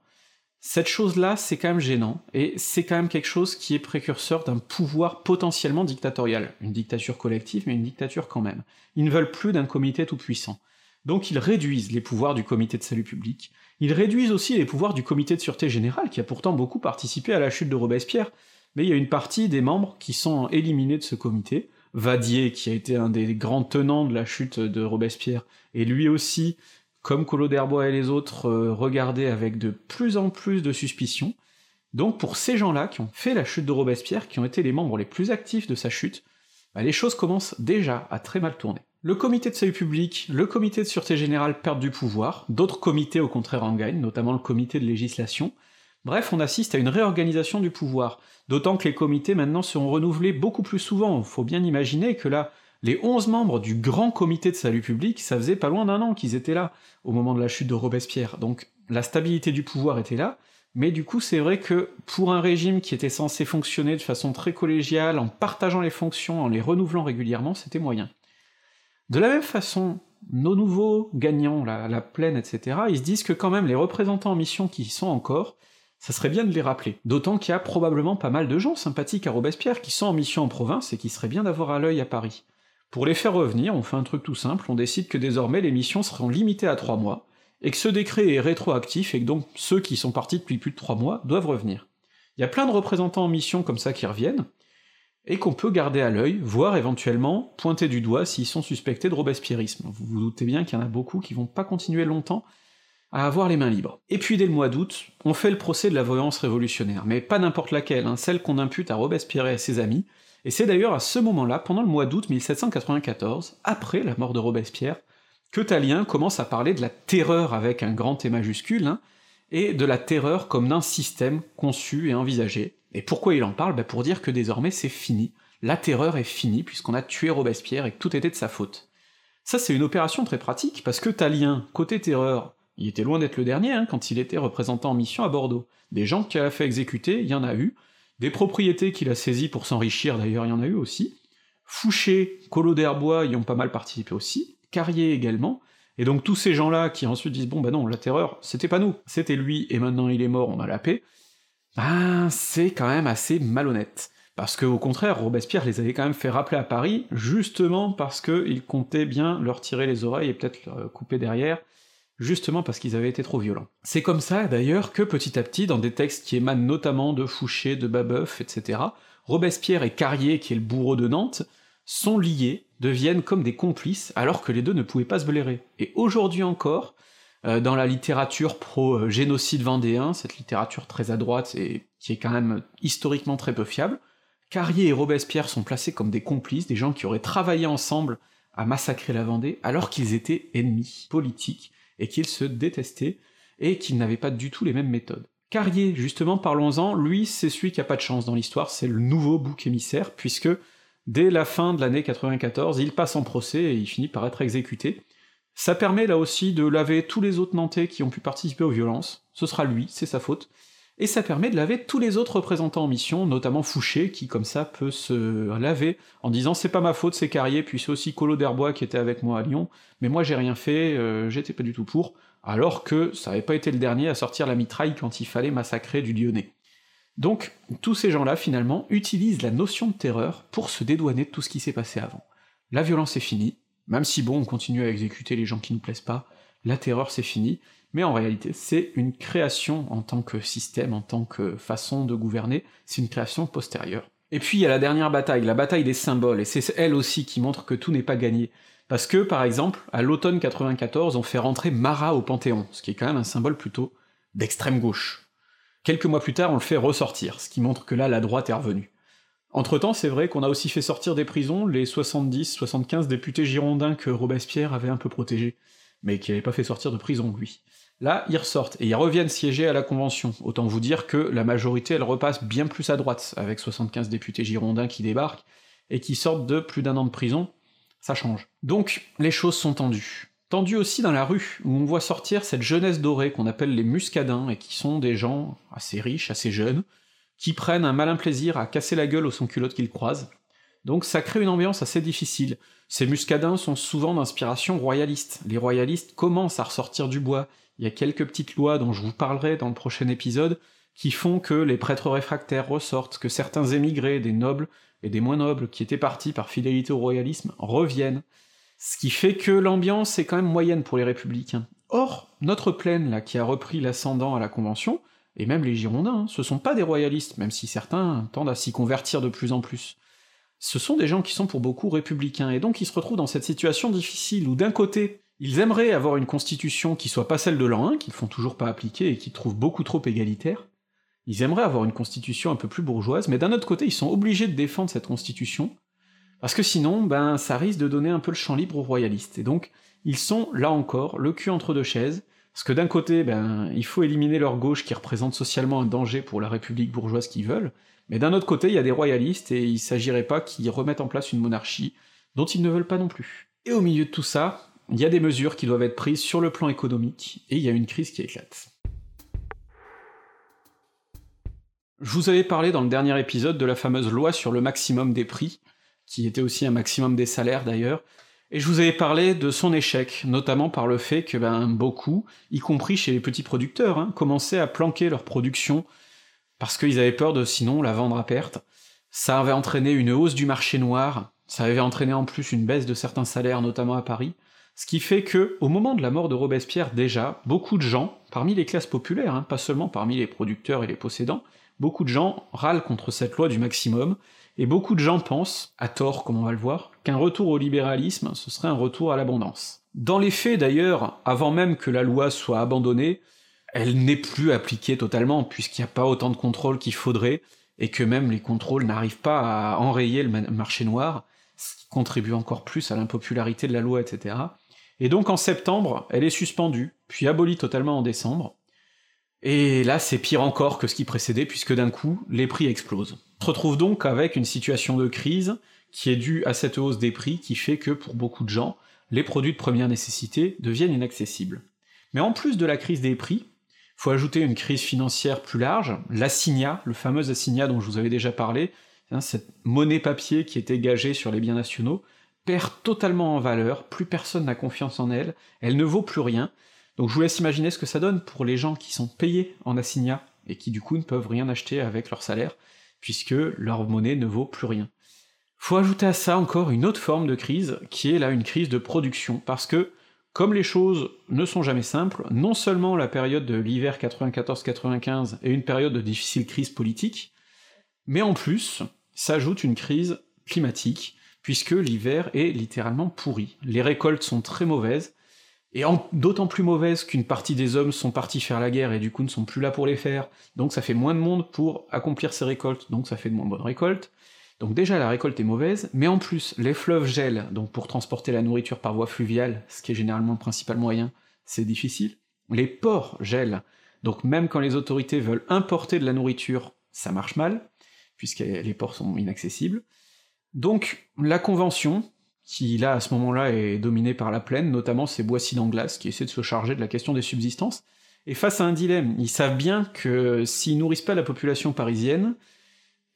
cette chose-là, c'est quand même gênant, et c'est quand même quelque chose qui est précurseur d'un pouvoir potentiellement dictatorial. Une dictature collective, mais une dictature quand même. Ils ne veulent plus d'un comité tout-puissant. Donc ils réduisent les pouvoirs du comité de salut public, ils réduisent aussi les pouvoirs du comité de sûreté générale, qui a pourtant beaucoup participé à la chute de Robespierre, mais il y a une partie des membres qui sont éliminés de ce comité, Vadier, qui a été un des grands tenants de la chute de Robespierre, et lui aussi, comme Collot d'Herbois et les autres, euh, regardé avec de plus en plus de suspicion. Donc pour ces gens-là qui ont fait la chute de Robespierre, qui ont été les membres les plus actifs de sa chute, bah, les choses commencent déjà à très mal tourner. Le comité de salut public, le comité de sûreté générale perdent du pouvoir, d'autres comités au contraire en gagnent, notamment le comité de législation. Bref, on assiste à une réorganisation du pouvoir, d'autant que les comités maintenant seront renouvelés beaucoup plus souvent, faut bien imaginer que là, les 11 membres du grand comité de salut public, ça faisait pas loin d'un an qu'ils étaient là, au moment de la chute de Robespierre, donc la stabilité du pouvoir était là, mais du coup c'est vrai que pour un régime qui était censé fonctionner de façon très collégiale, en partageant les fonctions, en les renouvelant régulièrement, c'était moyen. De la même façon, nos nouveaux gagnants, la, la plaine, etc., ils se disent que quand même les représentants en mission qui y sont encore, ça serait bien de les rappeler. D'autant qu'il y a probablement pas mal de gens sympathiques à Robespierre qui sont en mission en province et qui serait bien d'avoir à l'œil à Paris. Pour les faire revenir, on fait un truc tout simple, on décide que désormais les missions seront limitées à trois mois, et que ce décret est rétroactif, et que donc ceux qui sont partis depuis plus de trois mois doivent revenir. Il y a plein de représentants en mission comme ça qui reviennent, et qu'on peut garder à l'œil, voire éventuellement pointer du doigt s'ils sont suspectés de robespierrisme. Vous vous doutez bien qu'il y en a beaucoup qui vont pas continuer longtemps à avoir les mains libres. Et puis dès le mois d'août, on fait le procès de la voyance révolutionnaire, mais pas n'importe laquelle, hein, celle qu'on impute à Robespierre et à ses amis, et c'est d'ailleurs à ce moment-là, pendant le mois d'août 1794, après la mort de Robespierre, que Talien commence à parler de la terreur avec un grand T majuscule, hein, et de la terreur comme d'un système conçu et envisagé. Et pourquoi il en parle? Bah Pour dire que désormais c'est fini, la terreur est finie puisqu'on a tué Robespierre et que tout était de sa faute. Ça c'est une opération très pratique, parce que Talien, côté terreur, il était loin d'être le dernier hein, quand il était représentant en mission à Bordeaux. Des gens qu'il a fait exécuter, il y en a eu, des propriétés qu'il a saisies pour s'enrichir d'ailleurs, il y en a eu aussi, Fouché, Colo d'Herbois y ont pas mal participé aussi, Carrier également, et donc tous ces gens-là qui ensuite disent bon bah non, la terreur, c'était pas nous, c'était lui, et maintenant il est mort, on a la paix, ben c'est quand même assez malhonnête. Parce que au contraire, Robespierre les avait quand même fait rappeler à Paris, justement parce qu'il comptait bien leur tirer les oreilles et peut-être leur couper derrière, justement parce qu'ils avaient été trop violents. C'est comme ça d'ailleurs que petit à petit, dans des textes qui émanent notamment de Fouché, de Babeuf, etc., Robespierre et Carrier, qui est le bourreau de Nantes, sont liés, deviennent comme des complices, alors que les deux ne pouvaient pas se blairer. Et aujourd'hui encore, dans la littérature pro-génocide vendéen, cette littérature très à droite et qui est quand même historiquement très peu fiable, Carrier et Robespierre sont placés comme des complices, des gens qui auraient travaillé ensemble à massacrer la Vendée, alors qu'ils étaient ennemis politiques, et qu'ils se détestaient, et qu'ils n'avaient pas du tout les mêmes méthodes. Carrier, justement, parlons-en, lui, c'est celui qui a pas de chance dans l'histoire, c'est le nouveau bouc émissaire, puisque Dès la fin de l'année 94, il passe en procès et il finit par être exécuté. Ça permet là aussi de laver tous les autres Nantais qui ont pu participer aux violences, ce sera lui, c'est sa faute, et ça permet de laver tous les autres représentants en mission, notamment Fouché, qui comme ça peut se laver en disant c'est pas ma faute, c'est Carrier, puis c'est aussi Colo d'Herbois qui était avec moi à Lyon, mais moi j'ai rien fait, euh, j'étais pas du tout pour, alors que ça avait pas été le dernier à sortir la mitraille quand il fallait massacrer du Lyonnais. Donc, tous ces gens-là, finalement, utilisent la notion de terreur pour se dédouaner de tout ce qui s'est passé avant. La violence est finie, même si bon, on continue à exécuter les gens qui nous plaisent pas, la terreur c'est fini, mais en réalité, c'est une création en tant que système, en tant que façon de gouverner, c'est une création postérieure. Et puis il y a la dernière bataille, la bataille des symboles, et c'est elle aussi qui montre que tout n'est pas gagné. Parce que, par exemple, à l'automne 94, on fait rentrer Marat au Panthéon, ce qui est quand même un symbole plutôt d'extrême gauche. Quelques mois plus tard, on le fait ressortir, ce qui montre que là, la droite est revenue. Entre-temps, c'est vrai qu'on a aussi fait sortir des prisons les 70-75 députés girondins que Robespierre avait un peu protégés, mais qui n'avait pas fait sortir de prison, lui. Là, ils ressortent, et ils reviennent siéger à la Convention. Autant vous dire que la majorité, elle repasse bien plus à droite, avec 75 députés girondins qui débarquent, et qui sortent de plus d'un an de prison, ça change. Donc, les choses sont tendues tendu aussi dans la rue, où on voit sortir cette jeunesse dorée qu'on appelle les muscadins, et qui sont des gens assez riches, assez jeunes, qui prennent un malin plaisir à casser la gueule aux sans-culottes qu'ils croisent. Donc ça crée une ambiance assez difficile. Ces muscadins sont souvent d'inspiration royaliste. Les royalistes commencent à ressortir du bois. Il y a quelques petites lois dont je vous parlerai dans le prochain épisode, qui font que les prêtres réfractaires ressortent, que certains émigrés, des nobles et des moins nobles, qui étaient partis par fidélité au royalisme, reviennent, ce qui fait que l'ambiance est quand même moyenne pour les républicains. Or, notre plaine, là, qui a repris l'ascendant à la Convention, et même les Girondins, hein, ce sont pas des royalistes, même si certains tendent à s'y convertir de plus en plus. Ce sont des gens qui sont pour beaucoup républicains, et donc ils se retrouvent dans cette situation difficile où d'un côté, ils aimeraient avoir une constitution qui soit pas celle de l'an 1, qu'ils font toujours pas appliquer et qu'ils trouvent beaucoup trop égalitaire, ils aimeraient avoir une constitution un peu plus bourgeoise, mais d'un autre côté, ils sont obligés de défendre cette constitution, parce que sinon, ben, ça risque de donner un peu le champ libre aux royalistes. Et donc, ils sont, là encore, le cul entre deux chaises, parce que d'un côté, ben, il faut éliminer leur gauche qui représente socialement un danger pour la république bourgeoise qu'ils veulent, mais d'un autre côté, il y a des royalistes, et il s'agirait pas qu'ils remettent en place une monarchie dont ils ne veulent pas non plus. Et au milieu de tout ça, il y a des mesures qui doivent être prises sur le plan économique, et il y a une crise qui éclate. Je vous avais parlé dans le dernier épisode de la fameuse loi sur le maximum des prix, qui était aussi un maximum des salaires d'ailleurs, et je vous avais parlé de son échec, notamment par le fait que ben, beaucoup, y compris chez les petits producteurs, hein, commençaient à planquer leur production parce qu'ils avaient peur de sinon la vendre à perte. Ça avait entraîné une hausse du marché noir, ça avait entraîné en plus une baisse de certains salaires, notamment à Paris, ce qui fait que, au moment de la mort de Robespierre déjà, beaucoup de gens, parmi les classes populaires, hein, pas seulement parmi les producteurs et les possédants, beaucoup de gens râlent contre cette loi du maximum, et beaucoup de gens pensent, à tort comme on va le voir, qu'un retour au libéralisme, ce serait un retour à l'abondance. Dans les faits d'ailleurs, avant même que la loi soit abandonnée, elle n'est plus appliquée totalement, puisqu'il n'y a pas autant de contrôle qu'il faudrait, et que même les contrôles n'arrivent pas à enrayer le marché noir, ce qui contribue encore plus à l'impopularité de la loi, etc. Et donc en septembre, elle est suspendue, puis abolie totalement en décembre, et là c'est pire encore que ce qui précédait, puisque d'un coup, les prix explosent. On se retrouve donc avec une situation de crise qui est due à cette hausse des prix qui fait que pour beaucoup de gens, les produits de première nécessité deviennent inaccessibles. Mais en plus de la crise des prix, faut ajouter une crise financière plus large, l'assignat, le fameux assignat dont je vous avais déjà parlé, hein, cette monnaie papier qui était gagée sur les biens nationaux, perd totalement en valeur, plus personne n'a confiance en elle, elle ne vaut plus rien, donc je vous laisse imaginer ce que ça donne pour les gens qui sont payés en assignat, et qui du coup ne peuvent rien acheter avec leur salaire, puisque leur monnaie ne vaut plus rien. Faut ajouter à ça encore une autre forme de crise, qui est là une crise de production, parce que, comme les choses ne sont jamais simples, non seulement la période de l'hiver 94-95 est une période de difficile crise politique, mais en plus, s'ajoute une crise climatique, puisque l'hiver est littéralement pourri. Les récoltes sont très mauvaises, et d'autant plus mauvaises qu'une partie des hommes sont partis faire la guerre et du coup ne sont plus là pour les faire, donc ça fait moins de monde pour accomplir ces récoltes, donc ça fait de moins bonnes récoltes, donc déjà la récolte est mauvaise, mais en plus les fleuves gèlent, donc pour transporter la nourriture par voie fluviale, ce qui est généralement le principal moyen, c'est difficile. Les ports gèlent, donc même quand les autorités veulent importer de la nourriture, ça marche mal, puisque les ports sont inaccessibles. Donc la convention, qui là à ce moment-là est dominée par la plaine, notamment ces Boissy d'Anglas, qui essaient de se charger de la question des subsistances, et face à un dilemme, ils savent bien que s'ils nourrissent pas la population parisienne,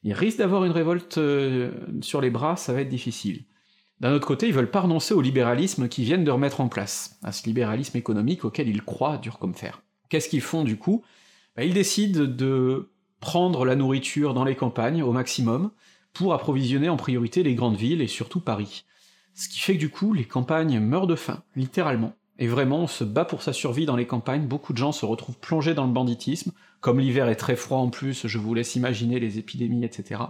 ils risquent d'avoir une révolte euh, sur les bras, ça va être difficile. D'un autre côté, ils veulent pas renoncer au libéralisme qu'ils viennent de remettre en place, à ce libéralisme économique auquel ils croient dur comme fer. Qu'est-ce qu'ils font du coup? Bah, Ils décident de prendre la nourriture dans les campagnes au maximum, pour approvisionner en priorité les grandes villes et surtout Paris. Ce qui fait que du coup, les campagnes meurent de faim, littéralement. Et vraiment, on se bat pour sa survie dans les campagnes, beaucoup de gens se retrouvent plongés dans le banditisme, comme l'hiver est très froid en plus, je vous laisse imaginer les épidémies, etc.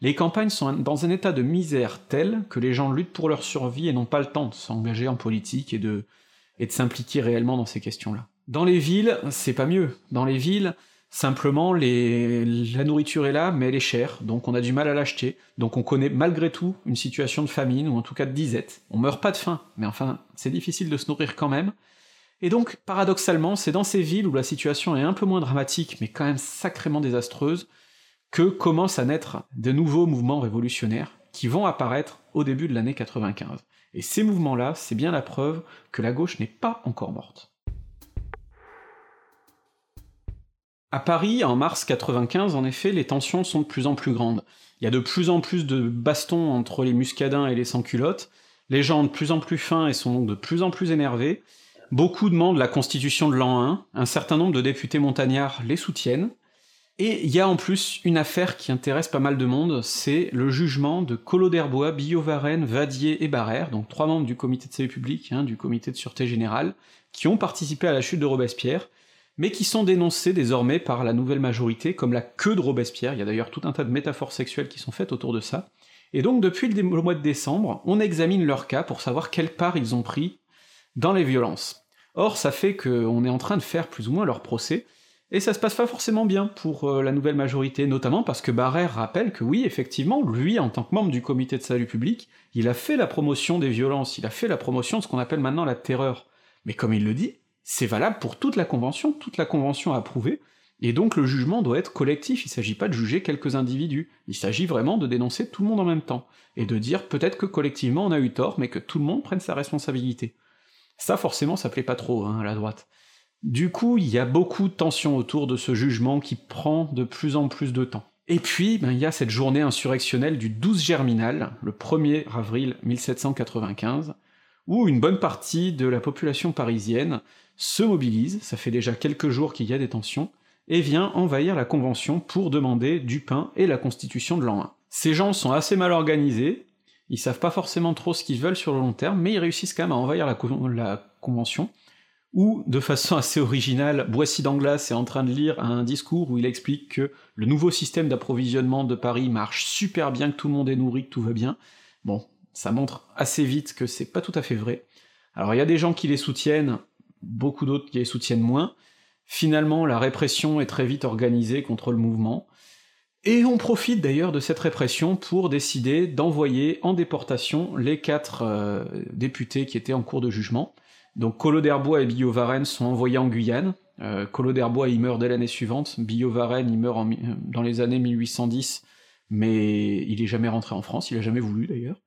Les campagnes sont dans un état de misère tel que les gens luttent pour leur survie et n'ont pas le temps de s'engager en politique et de, et de s'impliquer réellement dans ces questions-là. Dans les villes, c'est pas mieux. Dans les villes, Simplement, la nourriture est là, mais elle est chère, donc on a du mal à l'acheter, donc on connaît malgré tout une situation de famine, ou en tout cas de disette. On meurt pas de faim, mais enfin, c'est difficile de se nourrir quand même, et donc, paradoxalement, c'est dans ces villes où la situation est un peu moins dramatique, mais quand même sacrément désastreuse, que commencent à naître de nouveaux mouvements révolutionnaires qui vont apparaître au début de l'année 95. Et ces mouvements-là, c'est bien la preuve que la gauche n'est pas encore morte. À Paris, en mars 95, en effet, les tensions sont de plus en plus grandes. Il y a de plus en plus de bastons entre les muscadins et les sans-culottes, les gens ont de plus en plus faim et sont de plus en plus énervés, beaucoup demandent la constitution de l'an 1, un certain nombre de députés montagnards les soutiennent, et il y a en plus une affaire qui intéresse pas mal de monde, c'est le jugement de Collot d'Herbois, Billot-Varenne, Vadier et Barrère, donc trois membres du comité de salut public, hein, du comité de sûreté générale, qui ont participé à la chute de Robespierre, mais qui sont dénoncés désormais par la nouvelle majorité comme la queue de Robespierre, il y a d'ailleurs tout un tas de métaphores sexuelles qui sont faites autour de ça, et donc depuis le mois de décembre, on examine leur cas pour savoir quelle part ils ont pris dans les violences. Or, ça fait qu'on est en train de faire plus ou moins leur procès, et ça se passe pas forcément bien pour euh, la nouvelle majorité, notamment parce que Barrère rappelle que oui, effectivement, lui, en tant que membre du comité de salut public, il a fait la promotion des violences, il a fait la promotion de ce qu'on appelle maintenant la terreur. Mais comme il le dit, c'est valable pour toute la convention, toute la convention a et donc le jugement doit être collectif, il s'agit pas de juger quelques individus, il s'agit vraiment de dénoncer tout le monde en même temps, et de dire peut-être que collectivement on a eu tort, mais que tout le monde prenne sa responsabilité. Ça forcément ça plaît pas trop hein, à la droite. Du coup, il y a beaucoup de tensions autour de ce jugement qui prend de plus en plus de temps. Et puis, ben, il y a cette journée insurrectionnelle du 12 Germinal, le 1er avril 1795, où une bonne partie de la population parisienne se mobilise, ça fait déjà quelques jours qu'il y a des tensions, et vient envahir la Convention pour demander du pain et la constitution de l'an 1. Ces gens sont assez mal organisés, ils savent pas forcément trop ce qu'ils veulent sur le long terme, mais ils réussissent quand même à envahir la, Convention, où, de façon assez originale, Boissy d'Anglas est en train de lire un discours où il explique que le nouveau système d'approvisionnement de Paris marche super bien, que tout le monde est nourri, que tout va bien. Bon, ça montre assez vite que c'est pas tout à fait vrai. Alors il y a des gens qui les soutiennent, beaucoup d'autres qui les soutiennent moins. Finalement, la répression est très vite organisée contre le mouvement, Et on profite d'ailleurs de cette répression pour décider d'envoyer en déportation les quatre euh, députés qui étaient en cours de jugement. Donc Colo d'Herbois et Billot Varenne sont envoyés en Guyane. Euh, Colo d'Herbois il meurt dès l'année suivante, Billot Varenne il meurt dans les années 1810, mais il est jamais rentré en France, il a jamais voulu d'ailleurs.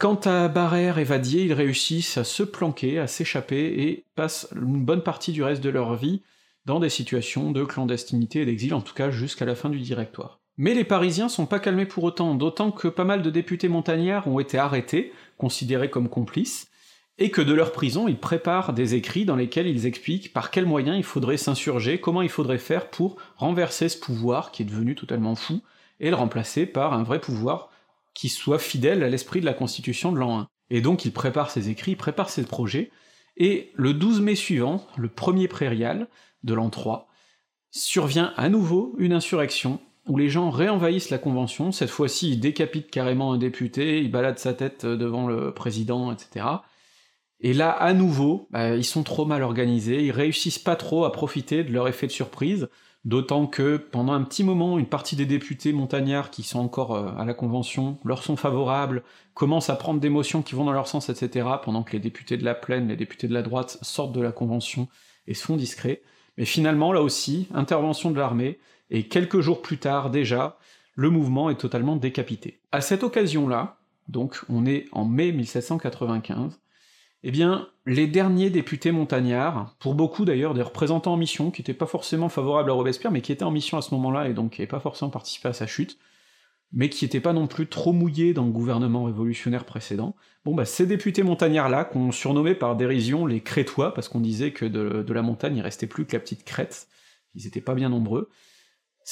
Quant à Barrère et Vadier, ils réussissent à se planquer, à s'échapper, et passent une bonne partie du reste de leur vie dans des situations de clandestinité et d'exil, en tout cas jusqu'à la fin du directoire. Mais les Parisiens sont pas calmés pour autant, d'autant que pas mal de députés montagnards ont été arrêtés, considérés comme complices, et que de leur prison ils préparent des écrits dans lesquels ils expliquent par quels moyens il faudrait s'insurger, comment il faudrait faire pour renverser ce pouvoir qui est devenu totalement fou, et le remplacer par un vrai pouvoir qui soit fidèle à l'esprit de la Constitution de l'an 1. Et donc il prépare ses écrits, il prépare ses projets, et le 12 mai suivant, le premier prairial de l'an 3, survient à nouveau une insurrection, où les gens réenvahissent la Convention, cette fois-ci ils décapitent carrément un député, ils baladent sa tête devant le président, etc. Et là, à nouveau, bah, ils sont trop mal organisés, ils réussissent pas trop à profiter de leur effet de surprise, D'autant que pendant un petit moment, une partie des députés montagnards qui sont encore euh, à la Convention leur sont favorables, commencent à prendre des motions qui vont dans leur sens, etc., pendant que les députés de la plaine, les députés de la droite sortent de la Convention et se font discrets. Mais finalement, là aussi, intervention de l'armée, et quelques jours plus tard déjà, le mouvement est totalement décapité. À cette occasion-là, donc on est en mai 1795, eh bien, les derniers députés montagnards, pour beaucoup d'ailleurs des représentants en mission, qui n'étaient pas forcément favorables à Robespierre, mais qui étaient en mission à ce moment-là, et donc qui n'avaient pas forcément participé à sa chute, mais qui n'étaient pas non plus trop mouillés dans le gouvernement révolutionnaire précédent, bon bah ces députés montagnards-là, qu'on surnommait par dérision les Crétois, parce qu'on disait que de, la montagne il restait plus que la petite crête, ils étaient pas bien nombreux,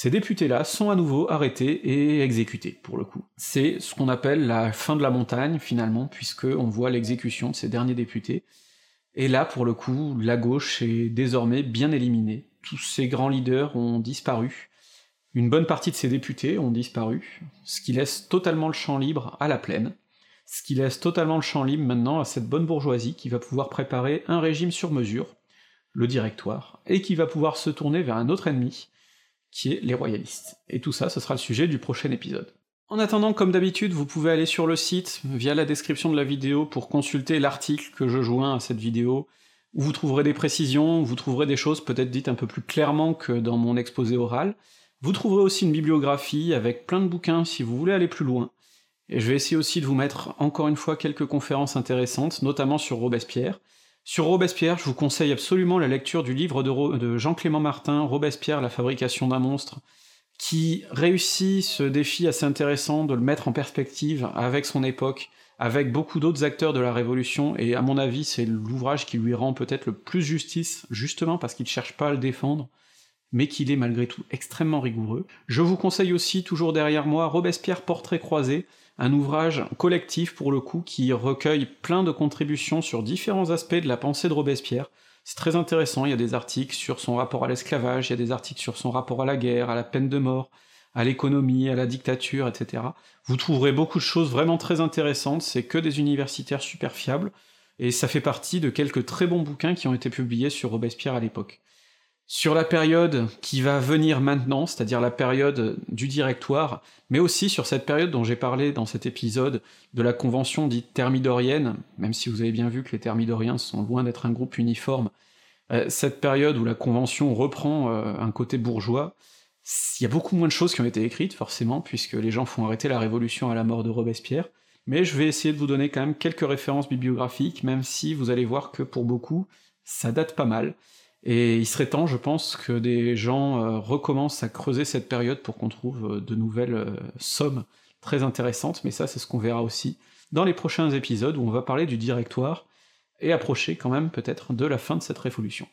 ces députés-là sont à nouveau arrêtés et exécutés, pour le coup. C'est ce qu'on appelle la fin de la montagne, finalement, puisque on voit l'exécution de ces derniers députés. Et là, pour le coup, la gauche est désormais bien éliminée. Tous ces grands leaders ont disparu. Une bonne partie de ces députés ont disparu, ce qui laisse totalement le champ libre à la plaine, ce qui laisse totalement le champ libre maintenant à cette bonne bourgeoisie qui va pouvoir préparer un régime sur mesure, le directoire, et qui va pouvoir se tourner vers un autre ennemi, qui est les royalistes. Et tout ça, ce sera le sujet du prochain épisode. En attendant, comme d'habitude, vous pouvez aller sur le site, via la description de la vidéo, pour consulter l'article que je joins à cette vidéo, où vous trouverez des précisions, vous trouverez des choses peut-être dites un peu plus clairement que dans mon exposé oral. Vous trouverez aussi une bibliographie avec plein de bouquins si vous voulez aller plus loin. Et je vais essayer aussi de vous mettre encore une fois quelques conférences intéressantes, notamment sur Robespierre, sur Robespierre, je vous conseille absolument la lecture du livre de, Jean-Clément Martin, Robespierre, la fabrication d'un monstre, qui réussit ce défi assez intéressant de le mettre en perspective avec son époque, avec beaucoup d'autres acteurs de la Révolution, et à mon avis c'est l'ouvrage qui lui rend peut-être le plus justice, justement parce qu'il cherche pas à le défendre, mais qu'il est malgré tout extrêmement rigoureux. Je vous conseille aussi, toujours derrière moi, Robespierre Portrait croisé, un ouvrage collectif pour le coup qui recueille plein de contributions sur différents aspects de la pensée de Robespierre. C'est très intéressant, il y a des articles sur son rapport à l'esclavage, il y a des articles sur son rapport à la guerre, à la peine de mort, à l'économie, à la dictature, etc. Vous trouverez beaucoup de choses vraiment très intéressantes, c'est que des universitaires super fiables, et ça fait partie de quelques très bons bouquins qui ont été publiés sur Robespierre à l'époque. Sur la période qui va venir maintenant, c'est-à-dire la période du directoire, mais aussi sur cette période dont j'ai parlé dans cet épisode de la convention dite thermidorienne, même si vous avez bien vu que les thermidoriens sont loin d'être un groupe uniforme, euh, cette période où la convention reprend euh, un côté bourgeois, il y a beaucoup moins de choses qui ont été écrites, forcément, puisque les gens font arrêter la révolution à la mort de Robespierre, mais je vais essayer de vous donner quand même quelques références bibliographiques, même si vous allez voir que pour beaucoup, ça date pas mal. Et il serait temps, je pense, que des gens euh, recommencent à creuser cette période pour qu'on trouve euh, de nouvelles euh, sommes très intéressantes, mais ça c'est ce qu'on verra aussi dans les prochains épisodes où on va parler du directoire et approcher quand même peut-être de la fin de cette révolution.